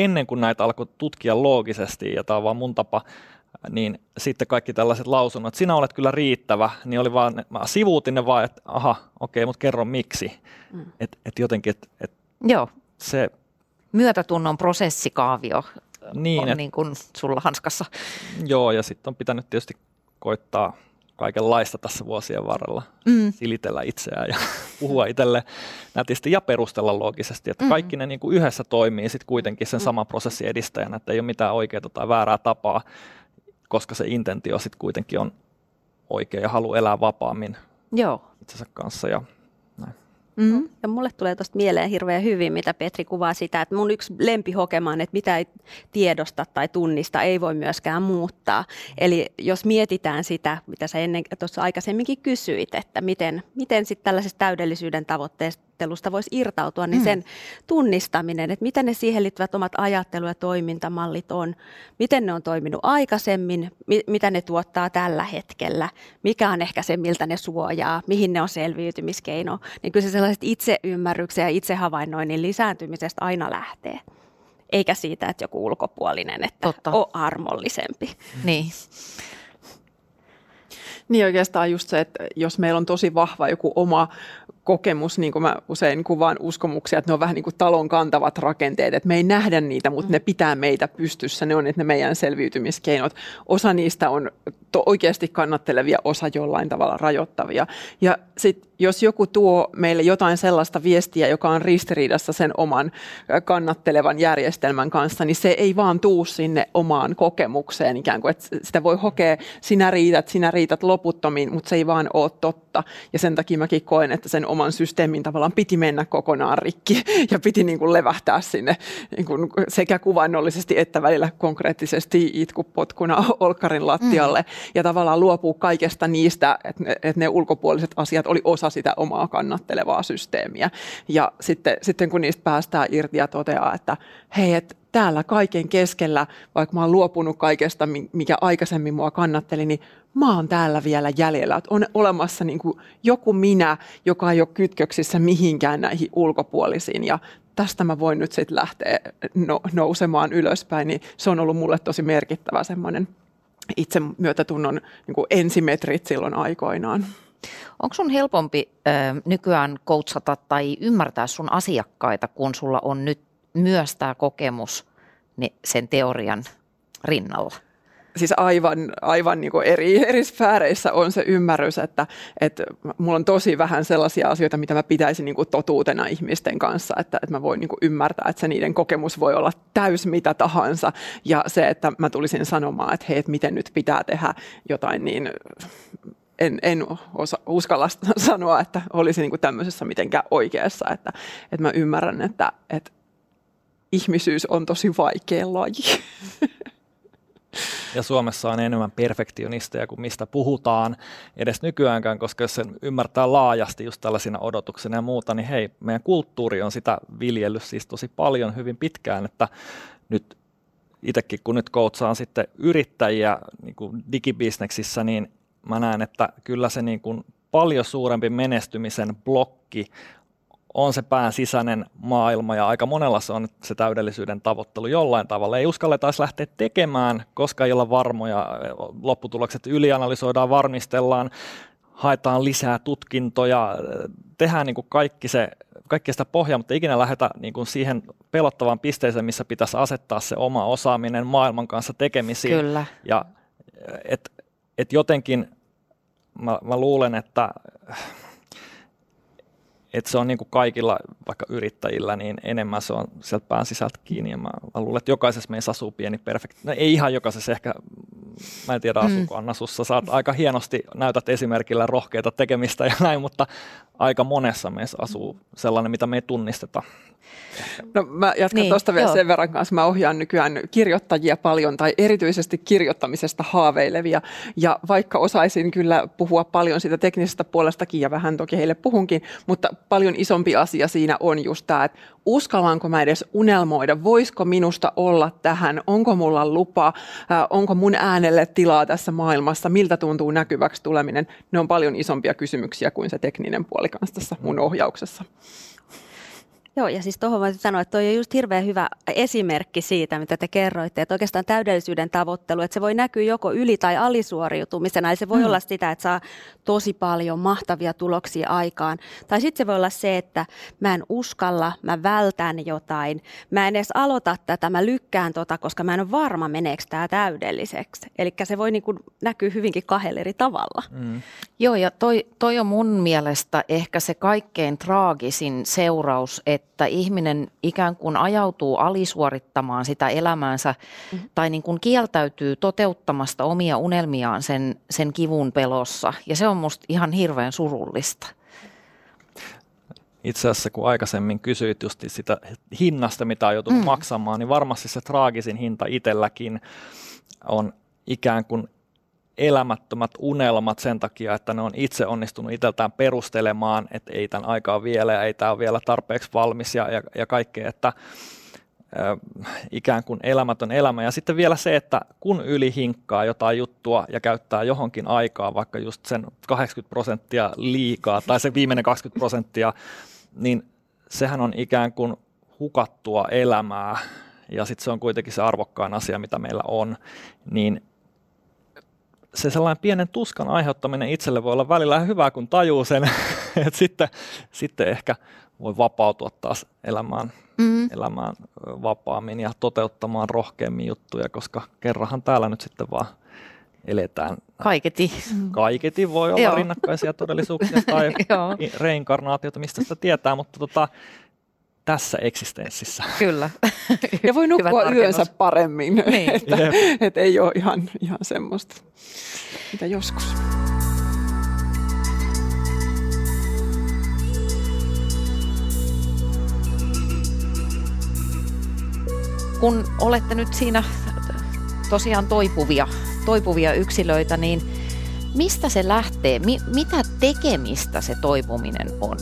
ennen kuin näitä alkoi tutkia loogisesti, ja tämä on vaan mun tapa, niin sitten kaikki tällaiset lausunnot, sinä olet kyllä riittävä, niin oli vaan, mä sivuutin ne vaan, että aha, okei, mutta kerro miksi. Mm. Että et jotenkin, että et Joo. se... Myötätunnon prosessikaavio niin, on et, niin kuin sulla hanskassa. Joo, ja sitten on pitänyt tietysti koittaa kaikenlaista tässä vuosien varrella. Mm. Silitellä itseään ja puhua itselle nätisti ja perustella loogisesti, että mm. kaikki ne niin kuin yhdessä toimii sitten kuitenkin sen mm. saman prosessin edistäjänä, että ei ole mitään oikeaa tai väärää tapaa, koska se intentio sitten kuitenkin on oikein ja haluaa elää vapaammin Joo. itsensä kanssa. Ja Mm-hmm. Ja mulle tulee tuosta mieleen hirveän hyvin, mitä Petri kuvaa sitä, että mun yksi lempihokema on, että mitä ei tiedosta tai tunnista, ei voi myöskään muuttaa. Eli jos mietitään sitä, mitä sä ennen tuossa aikaisemminkin kysyit, että miten, miten sitten tällaisesta täydellisyyden tavoittelusta voisi irtautua, niin mm. sen tunnistaminen, että mitä ne siihen liittyvät omat ajattelu- ja toimintamallit on, miten ne on toiminut aikaisemmin, mi- mitä ne tuottaa tällä hetkellä, mikä on ehkä se, miltä ne suojaa, mihin ne on selviytymiskeino, niin kyllä se sellaiset itseymmärryksen ja itsehavainnoinnin lisääntymisestä aina lähtee. Eikä siitä, että joku ulkopuolinen, että Totta. on armollisempi. Niin. Niin oikeastaan just se, että jos meillä on tosi vahva joku oma kokemus, niin kuin mä usein kuvaan uskomuksia, että ne on vähän niin kuin talon kantavat rakenteet, että me ei nähdä niitä, mutta ne pitää meitä pystyssä, ne on että ne meidän selviytymiskeinot. Osa niistä on to- oikeasti kannattelevia, osa jollain tavalla rajoittavia. Ja sitten jos joku tuo meille jotain sellaista viestiä, joka on ristiriidassa sen oman kannattelevan järjestelmän kanssa, niin se ei vaan tuu sinne omaan kokemukseen ikään kuin, että sitä voi hokea, sinä riität, sinä riität loputtomiin, mutta se ei vaan ole totta. Ja sen takia mäkin koen, että sen oman systeemin tavallaan piti mennä kokonaan rikki ja piti niin kuin levähtää sinne niin kuin sekä kuvainnollisesti että välillä konkreettisesti itkupotkuna olkarin lattialle mm. ja tavallaan luopuu kaikesta niistä, että ne, että ne ulkopuoliset asiat oli osa sitä omaa kannattelevaa systeemiä. Ja sitten, sitten kun niistä päästään irti ja toteaa, että hei, että täällä kaiken keskellä, vaikka mä oon luopunut kaikesta, mikä aikaisemmin mua kannatteli, niin mä oon täällä vielä jäljellä. Että on olemassa niin kuin joku minä, joka ei ole kytköksissä mihinkään näihin ulkopuolisiin. Ja tästä mä voin nyt sitten lähteä no, nousemaan ylöspäin, niin se on ollut mulle tosi merkittävä semmoinen itse myötätunnon niin kuin ensimetrit silloin aikoinaan. Onko sun helpompi äh, nykyään koutsata tai ymmärtää sun asiakkaita, kun sulla on nyt myös tämä kokemus niin sen teorian rinnalla? siis aivan, aivan niin eri, eri sfääreissä on se ymmärrys, että, että mulla on tosi vähän sellaisia asioita, mitä mä pitäisin niin kuin totuutena ihmisten kanssa, että, että mä voin niin kuin ymmärtää, että se niiden kokemus voi olla täys mitä tahansa. Ja se, että mä tulisin sanomaan, että hei, että miten nyt pitää tehdä jotain, niin en, en osa, uskalla sanoa, että olisi niin kuin tämmöisessä mitenkään oikeassa, että, että mä ymmärrän, että, että ihmisyys on tosi vaikea laji. Ja Suomessa on enemmän perfektionisteja kuin mistä puhutaan edes nykyäänkään, koska jos sen ymmärtää laajasti just tällaisina odotuksina ja muuta, niin hei, meidän kulttuuri on sitä viljellyt siis tosi paljon hyvin pitkään, että nyt itsekin kun nyt koutsaan sitten yrittäjiä niin kuin digibisneksissä, niin mä näen, että kyllä se niin kuin paljon suurempi menestymisen blokki on se pään sisäinen maailma ja aika monella se on se täydellisyyden tavoittelu jollain tavalla. Ei uskalleta edes lähteä tekemään, koska ei olla varmoja. Lopputulokset ylianalysoidaan, varmistellaan, haetaan lisää tutkintoja, tehdään niin kuin kaikki, se, kaikki sitä pohjaa, mutta ikinä lähdetä niin kuin siihen pelottavaan pisteeseen, missä pitäisi asettaa se oma osaaminen maailman kanssa tekemisiin. Kyllä. Ja et, et jotenkin mä, mä luulen, että että se on niin kuin kaikilla vaikka yrittäjillä, niin enemmän se on sieltä pään sisältä kiinni. Ja mä, mä luulen, että jokaisessa meissä asuu pieni perfekti. No ei ihan jokaisessa ehkä, mä en tiedä asuuko mm. Anna sussa. Saat aika hienosti, näytät esimerkillä rohkeita tekemistä ja näin, mutta aika monessa meissä asuu sellainen, mitä me ei tunnisteta. No mä jatkan niin, tuosta vielä joo. sen verran kanssa. Mä ohjaan nykyään kirjoittajia paljon tai erityisesti kirjoittamisesta haaveilevia. Ja vaikka osaisin kyllä puhua paljon siitä teknisestä puolestakin ja vähän toki heille puhunkin, mutta paljon isompi asia siinä on just tämä, että uskallanko mä edes unelmoida, voisiko minusta olla tähän, onko mulla lupa, onko mun äänelle tilaa tässä maailmassa, miltä tuntuu näkyväksi tuleminen. Ne on paljon isompia kysymyksiä kuin se tekninen puoli kanssa tässä mun ohjauksessa. Joo, ja siis tuohon voisin sanoa, että toi on just hirveän hyvä esimerkki siitä, mitä te kerroitte, että oikeastaan täydellisyyden tavoittelu, että se voi näkyä joko yli- tai alisuoriutumisena, eli se voi mm. olla sitä, että saa tosi paljon mahtavia tuloksia aikaan, tai sitten se voi olla se, että mä en uskalla, mä vältän jotain, mä en edes aloita tätä, mä lykkään tota, koska mä en ole varma, meneekö tämä täydelliseksi. Eli se voi niin kuin näkyä hyvinkin kahdella eri tavalla. Mm. Joo, ja toi, toi on mun mielestä ehkä se kaikkein traagisin seuraus, että että ihminen ikään kuin ajautuu alisuorittamaan sitä elämäänsä mm-hmm. tai niin kuin kieltäytyy toteuttamasta omia unelmiaan sen, sen kivun pelossa. Ja se on musta ihan hirveän surullista. Itse asiassa kun aikaisemmin kysyit just sitä hinnasta, mitä on joutunut mm. maksamaan, niin varmasti se traagisin hinta itselläkin on ikään kuin elämättömät unelmat sen takia, että ne on itse onnistunut itseltään perustelemaan, että ei tämän aikaa vielä ja ei tämä ole vielä tarpeeksi valmis ja, ja, ja kaikkea, että ikään kuin elämätön elämä. Ja sitten vielä se, että kun yli hinkkaa jotain juttua ja käyttää johonkin aikaa, vaikka just sen 80 prosenttia liikaa tai se viimeinen 20 prosenttia, niin sehän on ikään kuin hukattua elämää ja sitten se on kuitenkin se arvokkain asia, mitä meillä on, niin se sellainen pienen tuskan aiheuttaminen itselle voi olla välillä hyvä, kun tajuu sen, että sitten, sitten ehkä voi vapautua taas elämään, mm-hmm. elämään vapaammin ja toteuttamaan rohkeammin juttuja, koska kerrahan täällä nyt sitten vaan eletään. Kaiketi. Kaiketi voi olla rinnakkaisia todellisuuksia tai reinkarnaatiota, mistä sitä tietää, mutta tota, tässä eksistenssissä. Kyllä. ja voi nukkua yönsä paremmin, niin. että, että ei ole ihan, ihan semmoista, mitä joskus. Kun olette nyt siinä tosiaan toipuvia, toipuvia yksilöitä, niin mistä se lähtee? Mi- mitä tekemistä se toipuminen on?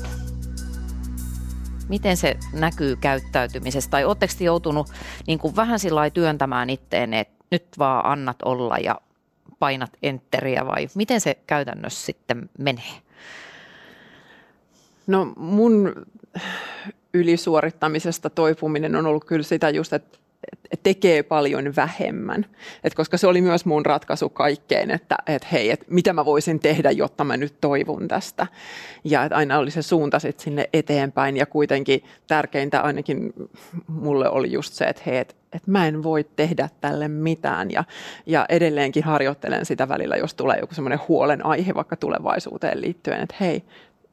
Miten se näkyy käyttäytymisessä? Tai oletteko joutunut niin kuin vähän sillä työntämään itteen, että nyt vaan annat olla ja painat enteriä vai miten se käytännössä sitten menee? No mun ylisuorittamisesta toipuminen on ollut kyllä sitä just, että tekee paljon vähemmän. Et koska se oli myös mun ratkaisu kaikkeen, että et hei, et mitä mä voisin tehdä, jotta mä nyt toivun tästä. Ja et aina oli se suunta sit sinne eteenpäin ja kuitenkin tärkeintä ainakin mulle oli just se, että hei, et, et mä en voi tehdä tälle mitään ja, ja edelleenkin harjoittelen sitä välillä, jos tulee joku semmoinen huolenaihe vaikka tulevaisuuteen liittyen, että hei,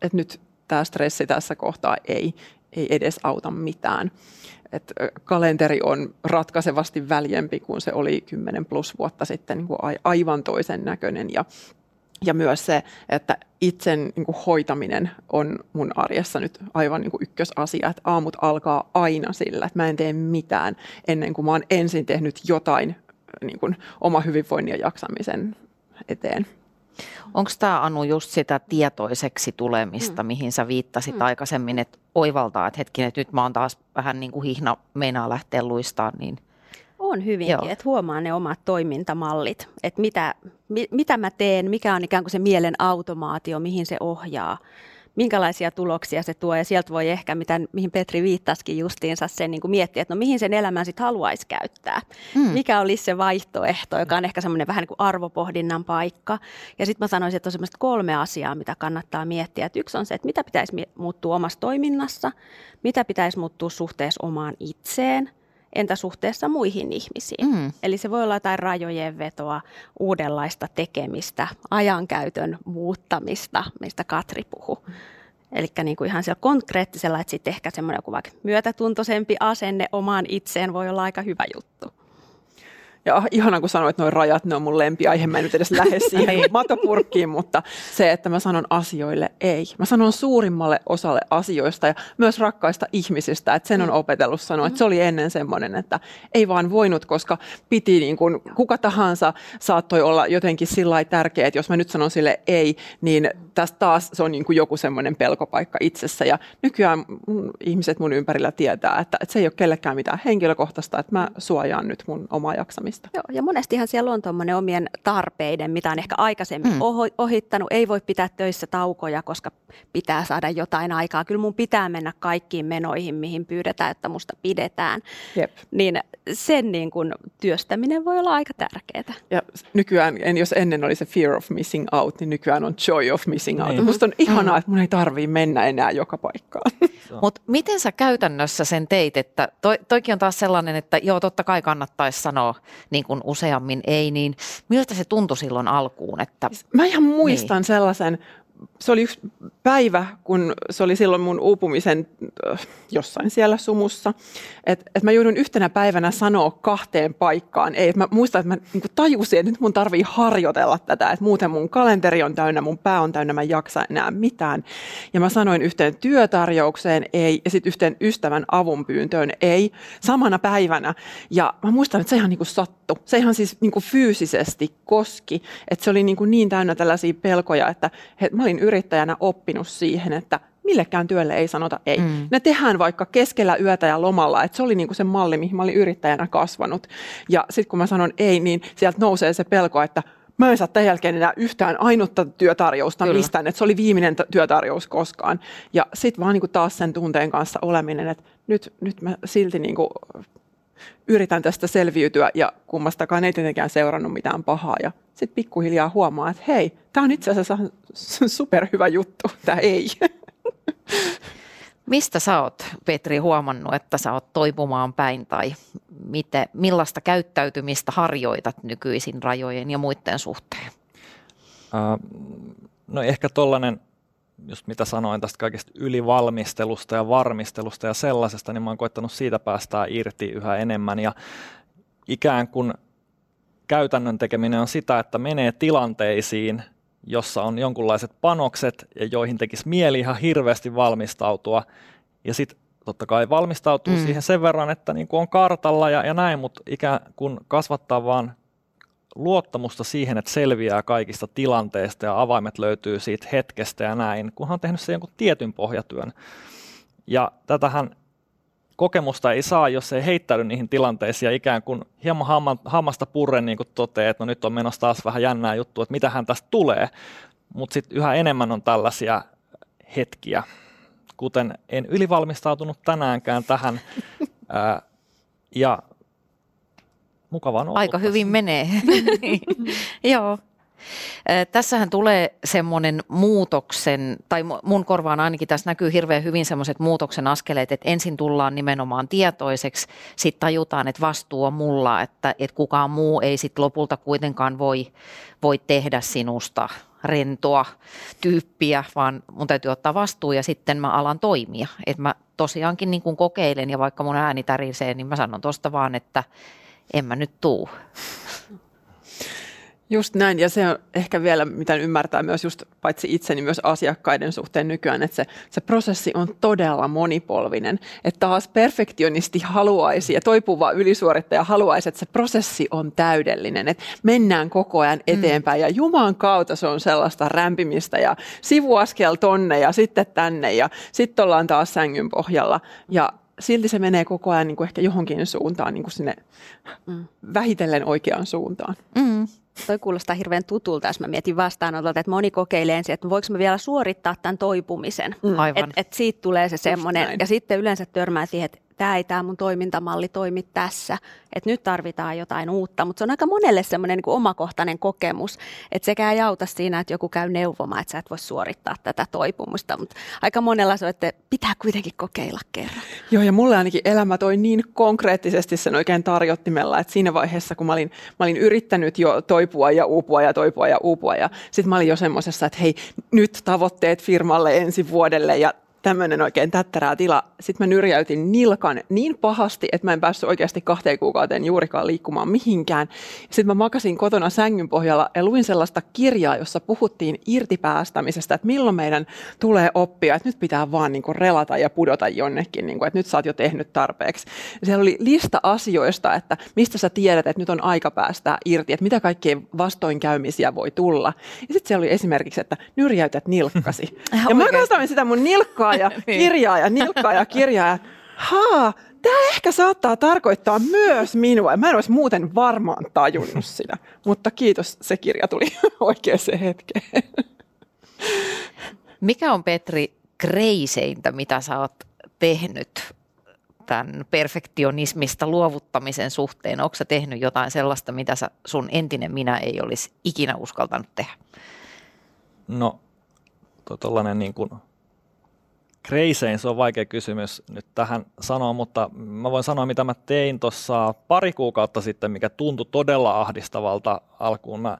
että nyt tämä stressi tässä kohtaa ei, ei edes auta mitään että kalenteri on ratkaisevasti väljempi kuin se oli 10 plus vuotta sitten niin kuin aivan toisen näköinen ja ja myös se, että itsen niin kuin hoitaminen on mun arjessa nyt aivan niin kuin ykkösasia, että aamut alkaa aina sillä, että mä en tee mitään ennen kuin mä oon ensin tehnyt jotain niin kuin oma hyvinvoinnin ja jaksamisen eteen. Onko tämä Anu just sitä tietoiseksi tulemista, mm. mihin sä viittasit mm. aikaisemmin, että oivaltaa, että hetkinen, että nyt mä oon taas vähän niin kuin hihna meinaa lähteä luistaan, niin on hyvinkin, että huomaa ne omat toimintamallit, että mitä, mi, mitä mä teen, mikä on ikään kuin se mielen automaatio, mihin se ohjaa minkälaisia tuloksia se tuo. Ja sieltä voi ehkä, mitä, mihin Petri viittasikin justiinsa, sen niin kuin miettiä, että no mihin sen elämän sitten haluaisi käyttää. Mm. Mikä olisi se vaihtoehto, joka on ehkä semmoinen vähän niin kuin arvopohdinnan paikka. Ja sitten mä sanoisin, että on semmoista kolme asiaa, mitä kannattaa miettiä. Että yksi on se, että mitä pitäisi muuttua omassa toiminnassa, mitä pitäisi muuttua suhteessa omaan itseen – entä suhteessa muihin ihmisiin. Mm. Eli se voi olla jotain rajojen vetoa, uudenlaista tekemistä, ajankäytön muuttamista, mistä Katri puhui. Eli niin kuin ihan siellä konkreettisella, että sitten ehkä semmoinen joku vaikka myötätuntoisempi asenne omaan itseen voi olla aika hyvä juttu. Ja ihana, kun sanoit, että nuo rajat, ne on mun lempiaihe. Mä en nyt edes lähde siihen matopurkkiin, mutta se, että mä sanon asioille ei. Mä sanon suurimmalle osalle asioista ja myös rakkaista ihmisistä, että sen on mm. opetellut sanoa, että se oli ennen semmoinen, että ei vaan voinut, koska piti niin kuin, kuka tahansa saattoi olla jotenkin sillä tärkeä, että jos mä nyt sanon sille ei, niin tästä taas se on niin kuin joku semmoinen pelkopaikka itsessä. Ja nykyään mun, ihmiset mun ympärillä tietää, että, että se ei ole kellekään mitään henkilökohtaista, että mä suojaan nyt mun omaa jaksamista. Joo, ja monestihan siellä on tuommoinen omien tarpeiden, mitä on ehkä aikaisemmin mm. ohittanut. Ei voi pitää töissä taukoja, koska pitää saada jotain aikaa. Kyllä mun pitää mennä kaikkiin menoihin, mihin pyydetään, että musta pidetään. Jep. Niin sen niin kuin työstäminen voi olla aika tärkeää. Ja nykyään, jos ennen oli se fear of missing out, niin nykyään on joy of missing out. Niin. Musta on ihanaa, mm. että mun ei tarvii mennä enää joka paikkaan. Mutta miten sä käytännössä sen teit, että toi, toikin on taas sellainen, että joo, totta kai kannattaisi sanoa niin kuin useammin ei, niin miltä se tuntui silloin alkuun? Että... Mä ihan muistan niin. sellaisen se oli yksi päivä, kun se oli silloin mun uupumisen äh, jossain siellä sumussa, että et mä joudun yhtenä päivänä sanoa kahteen paikkaan. Ei, mä muistan, että mä niin tajusin, että nyt mun tarvii harjoitella tätä, että muuten mun kalenteri on täynnä, mun pää on täynnä, mä en jaksa enää mitään. Ja mä sanoin yhteen työtarjoukseen ei, ja sitten yhteen ystävän avunpyyntöön ei, samana päivänä. Ja mä muistan, että se ihan niin kuin sattu. Se ihan siis niin kuin fyysisesti koski, että se oli niin, kuin niin täynnä tällaisia pelkoja, että he, mä olin yrittäjänä oppinut siihen, että millekään työlle ei sanota ei. Mm. Ne tehdään vaikka keskellä yötä ja lomalla, että se oli niinku se malli, mihin mä olin yrittäjänä kasvanut. Ja sitten kun mä sanon ei, niin sieltä nousee se pelko, että mä en saa tämän jälkeen enää yhtään ainutta työtarjousta Kyllä. mistään, että se oli viimeinen t- työtarjous koskaan. Ja sitten vaan niinku taas sen tunteen kanssa oleminen, että nyt, nyt mä silti niinku yritän tästä selviytyä ja kummastakaan ei tietenkään seurannut mitään pahaa. Ja sitten pikkuhiljaa huomaa, että hei, tämä on itse asiassa superhyvä juttu, tämä ei. Mistä sä oot, Petri, huomannut, että sä oot toipumaan päin tai miten, millaista käyttäytymistä harjoitat nykyisin rajojen ja muiden suhteen? Uh, no ehkä tollainen, just mitä sanoin tästä kaikesta ylivalmistelusta ja varmistelusta ja sellaisesta, niin mä oon koittanut siitä päästää irti yhä enemmän ja ikään kuin käytännön tekeminen on sitä, että menee tilanteisiin, jossa on jonkunlaiset panokset ja joihin tekisi mieli ihan hirveästi valmistautua. Ja sitten totta kai valmistautuu mm. siihen sen verran, että niin kuin on kartalla ja, ja näin, mutta ikään kuin kasvattaa vaan luottamusta siihen, että selviää kaikista tilanteista ja avaimet löytyy siitä hetkestä ja näin, kunhan on tehnyt sen jonkun tietyn pohjatyön. Ja tätähän kokemusta ei saa, jos ei heittäydy niihin tilanteisiin ja ikään kuin hieman hammasta purren niin toteaa, että no nyt on menossa taas vähän jännää juttu, että mitähän tästä tulee. Mutta sitten yhä enemmän on tällaisia hetkiä, kuten en ylivalmistautunut tänäänkään tähän. Ää, ja mukavaa on Aika hyvin menee. Joo. Tässähän tulee semmoinen muutoksen, tai mun korvaan ainakin tässä näkyy hirveän hyvin semmoiset muutoksen askeleet, että ensin tullaan nimenomaan tietoiseksi, sitten tajutaan, että vastuu on mulla, että, että kukaan muu ei sitten lopulta kuitenkaan voi, voi tehdä sinusta rentoa tyyppiä, vaan mun täytyy ottaa vastuu ja sitten mä alan toimia. Että mä tosiaankin niin kuin kokeilen ja vaikka mun ääni tärisee, niin mä sanon tuosta vaan, että en mä nyt tuu. Just näin, ja se on ehkä vielä, mitä ymmärtää myös just paitsi itse, niin myös asiakkaiden suhteen nykyään, että se, se prosessi on todella monipolvinen. Että taas perfektionisti haluaisi ja toipuva ylisuorittaja haluaisi, että se prosessi on täydellinen, että mennään koko ajan mm. eteenpäin mm. ja Juman kautta se on sellaista rämpimistä ja sivuaskel tonne ja sitten tänne ja sitten ollaan taas sängyn pohjalla ja silti se menee koko ajan niin kuin ehkä johonkin suuntaan, niin kuin sinne mm. vähitellen oikeaan suuntaan. Mm toi kuulostaa hirveän tutulta, jos mä mietin vastaanotolta, että moni kokeilee ensin, että voiko mä vielä suorittaa tämän toipumisen. Mm. Aivan. Että et siitä tulee se semmoinen, ja sitten yleensä törmää siihen, että tämä ei tämä mun toimintamalli toimi tässä, että nyt tarvitaan jotain uutta, mutta se on aika monelle semmoinen niin omakohtainen kokemus, että sekä ei auta siinä, että joku käy neuvomaan, että sä et voi suorittaa tätä toipumusta, mutta aika monella se on, että pitää kuitenkin kokeilla kerran. Joo, ja mulle ainakin elämä toi niin konkreettisesti sen oikein tarjottimella, että siinä vaiheessa, kun mä olin, mä olin yrittänyt jo toipua ja uupua ja toipua ja uupua, ja sitten mä olin jo semmoisessa, että hei, nyt tavoitteet firmalle ensi vuodelle, ja tämmöinen oikein tättärää tila. Sitten mä nyrjäytin nilkan niin pahasti, että mä en päässyt oikeasti kahteen kuukauteen juurikaan liikkumaan mihinkään. Sitten mä makasin kotona sängyn pohjalla ja luin sellaista kirjaa, jossa puhuttiin irtipäästämisestä, että milloin meidän tulee oppia, että nyt pitää vaan niin kuin relata ja pudota jonnekin, niin kuin, että nyt sä oot jo tehnyt tarpeeksi. Ja siellä oli lista asioista, että mistä sä tiedät, että nyt on aika päästää irti, että mitä kaikkea vastoinkäymisiä voi tulla. Ja sitten siellä oli esimerkiksi, että nyrjäytät nilkkasi. ja mä kasvain sitä mun nilkkaa nilkkaa ja niin. kirjaa ja nilkkaa ja kirjaa. Ja, haa, tämä ehkä saattaa tarkoittaa myös minua. Mä en olisi muuten varmaan tajunnut sitä, mutta kiitos, se kirja tuli oikeaan hetkeen. Mikä on Petri kreiseintä, mitä sä oot tehnyt tämän perfektionismista luovuttamisen suhteen? Onko sä tehnyt jotain sellaista, mitä sä, sun entinen minä ei olisi ikinä uskaltanut tehdä? No, tuollainen niin kuin Kreisein, se on vaikea kysymys nyt tähän sanoa, mutta mä voin sanoa, mitä mä tein tuossa pari kuukautta sitten, mikä tuntui todella ahdistavalta alkuun. Mä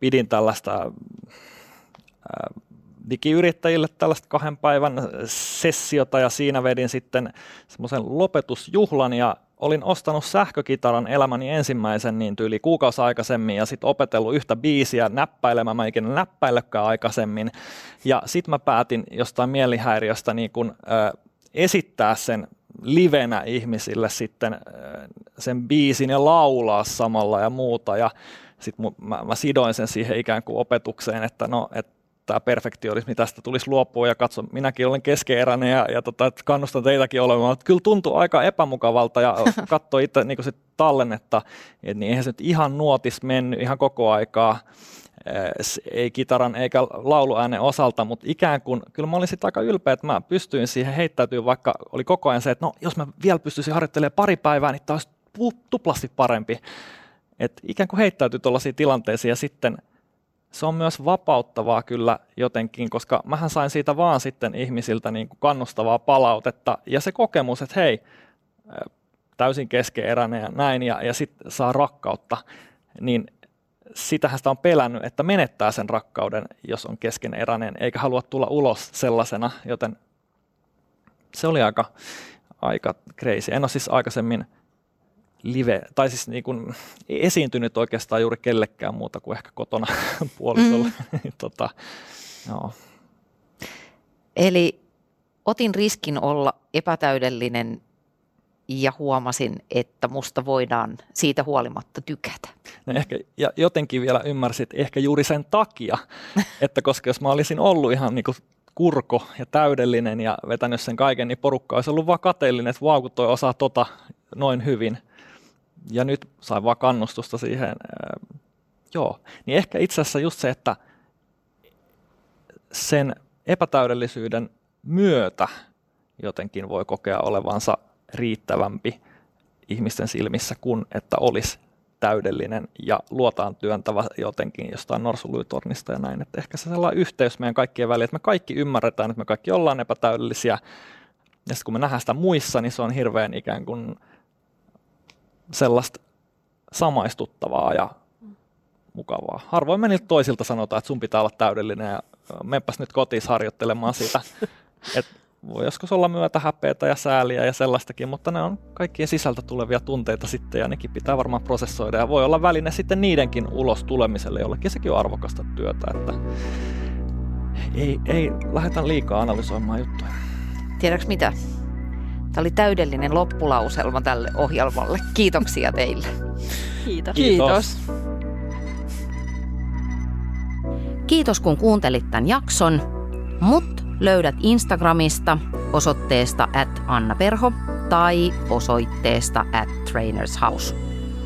pidin tällaista digiyrittäjille tällaista kahden päivän sessiota ja siinä vedin sitten semmoisen lopetusjuhlan ja olin ostanut sähkökitaran elämäni ensimmäisen niin tyyli kuukausi aikaisemmin ja sitten opetellut yhtä biisiä näppäilemään, mä ikinä näppäillekään aikaisemmin. Ja sitten mä päätin jostain mielihäiriöstä niin kun, äh, esittää sen livenä ihmisille sitten äh, sen biisin ja laulaa samalla ja muuta. Ja sitten mä, mä sidoin sen siihen ikään kuin opetukseen, että no, et tämä perfektionismi tästä tulisi luopua ja katso, minäkin olen keskeeräinen ja, ja tota, kannustan teitäkin olemaan. Että kyllä tuntuu aika epämukavalta ja katso itse niin sit tallennetta, että niin eihän se nyt ihan nuotis mennyt ihan koko aikaa ei kitaran eikä lauluäänen osalta, mutta ikään kuin, kyllä mä olin sitten aika ylpeä, että mä pystyin siihen heittäytyä, vaikka oli koko ajan se, että no jos mä vielä pystyisin harjoittelemaan pari päivää, niin tämä olisi tuplasti parempi. Et ikään kuin heittäytyy tuollaisiin tilanteisiin ja sitten se on myös vapauttavaa kyllä jotenkin, koska mähän sain siitä vaan sitten ihmisiltä niin kuin kannustavaa palautetta ja se kokemus, että hei, täysin keskeeräinen ja näin ja, ja sitten saa rakkautta, niin sitähän sitä on pelännyt, että menettää sen rakkauden, jos on keskeneräinen, eikä halua tulla ulos sellaisena, joten se oli aika, aika crazy. En ole siis aikaisemmin live, tai siis niin kuin esiintynyt oikeastaan juuri kellekään muuta kuin ehkä kotona puolisolla. Mm. tota, joo. Eli otin riskin olla epätäydellinen ja huomasin, että musta voidaan siitä huolimatta tykätä. No ehkä, ja jotenkin vielä ymmärsit, ehkä juuri sen takia, että koska jos mä olisin ollut ihan niin kuin kurko ja täydellinen ja vetänyt sen kaiken, niin porukka olisi ollut vaan kateellinen, että vau, kun toi osaa tota noin hyvin. Ja nyt sain vaan kannustusta siihen. Äh, joo, niin ehkä itse asiassa just se, että sen epätäydellisyyden myötä jotenkin voi kokea olevansa riittävämpi ihmisten silmissä kuin että olisi täydellinen ja luotaan työntävä jotenkin jostain norsuluitornista ja näin. Että ehkä se sellainen yhteys meidän kaikkien väliin, että me kaikki ymmärretään, että me kaikki ollaan epätäydellisiä. Ja sitten kun me nähdään sitä muissa, niin se on hirveän ikään kuin sellaista samaistuttavaa ja mukavaa. Harvoin me niiltä toisilta sanotaan, että sun pitää olla täydellinen ja mepäs nyt kotiin harjoittelemaan sitä. että voi joskus olla myötä häpeätä ja sääliä ja sellaistakin, mutta ne on kaikkien sisältä tulevia tunteita sitten ja nekin pitää varmaan prosessoida ja voi olla väline sitten niidenkin ulos tulemiselle, jollekin sekin on arvokasta työtä, että ei, ei lähdetä liikaa analysoimaan juttuja. Tiedätkö mitä? Tämä oli täydellinen loppulauselma tälle ohjelmalle. Kiitoksia teille. Kiitos. Kiitos. Kiitos kun kuuntelit tämän jakson, mutta löydät Instagramista osoitteesta at Anna Perho tai osoitteesta at Trainers House.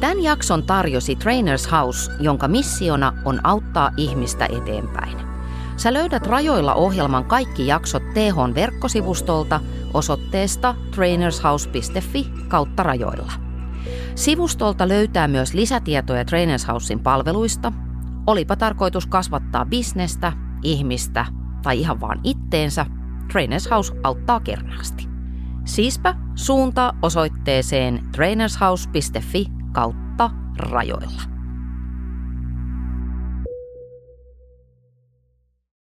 Tämän jakson tarjosi Trainers House, jonka missiona on auttaa ihmistä eteenpäin. Sä löydät rajoilla ohjelman kaikki jaksot THn verkkosivustolta osoitteesta trainershouse.fi kautta rajoilla. Sivustolta löytää myös lisätietoja Trainers Housein palveluista, olipa tarkoitus kasvattaa bisnestä, ihmistä tai ihan vaan itteensä, Trainers House auttaa kernaasti. Siispä suuntaa osoitteeseen trainershouse.fi kautta rajoilla.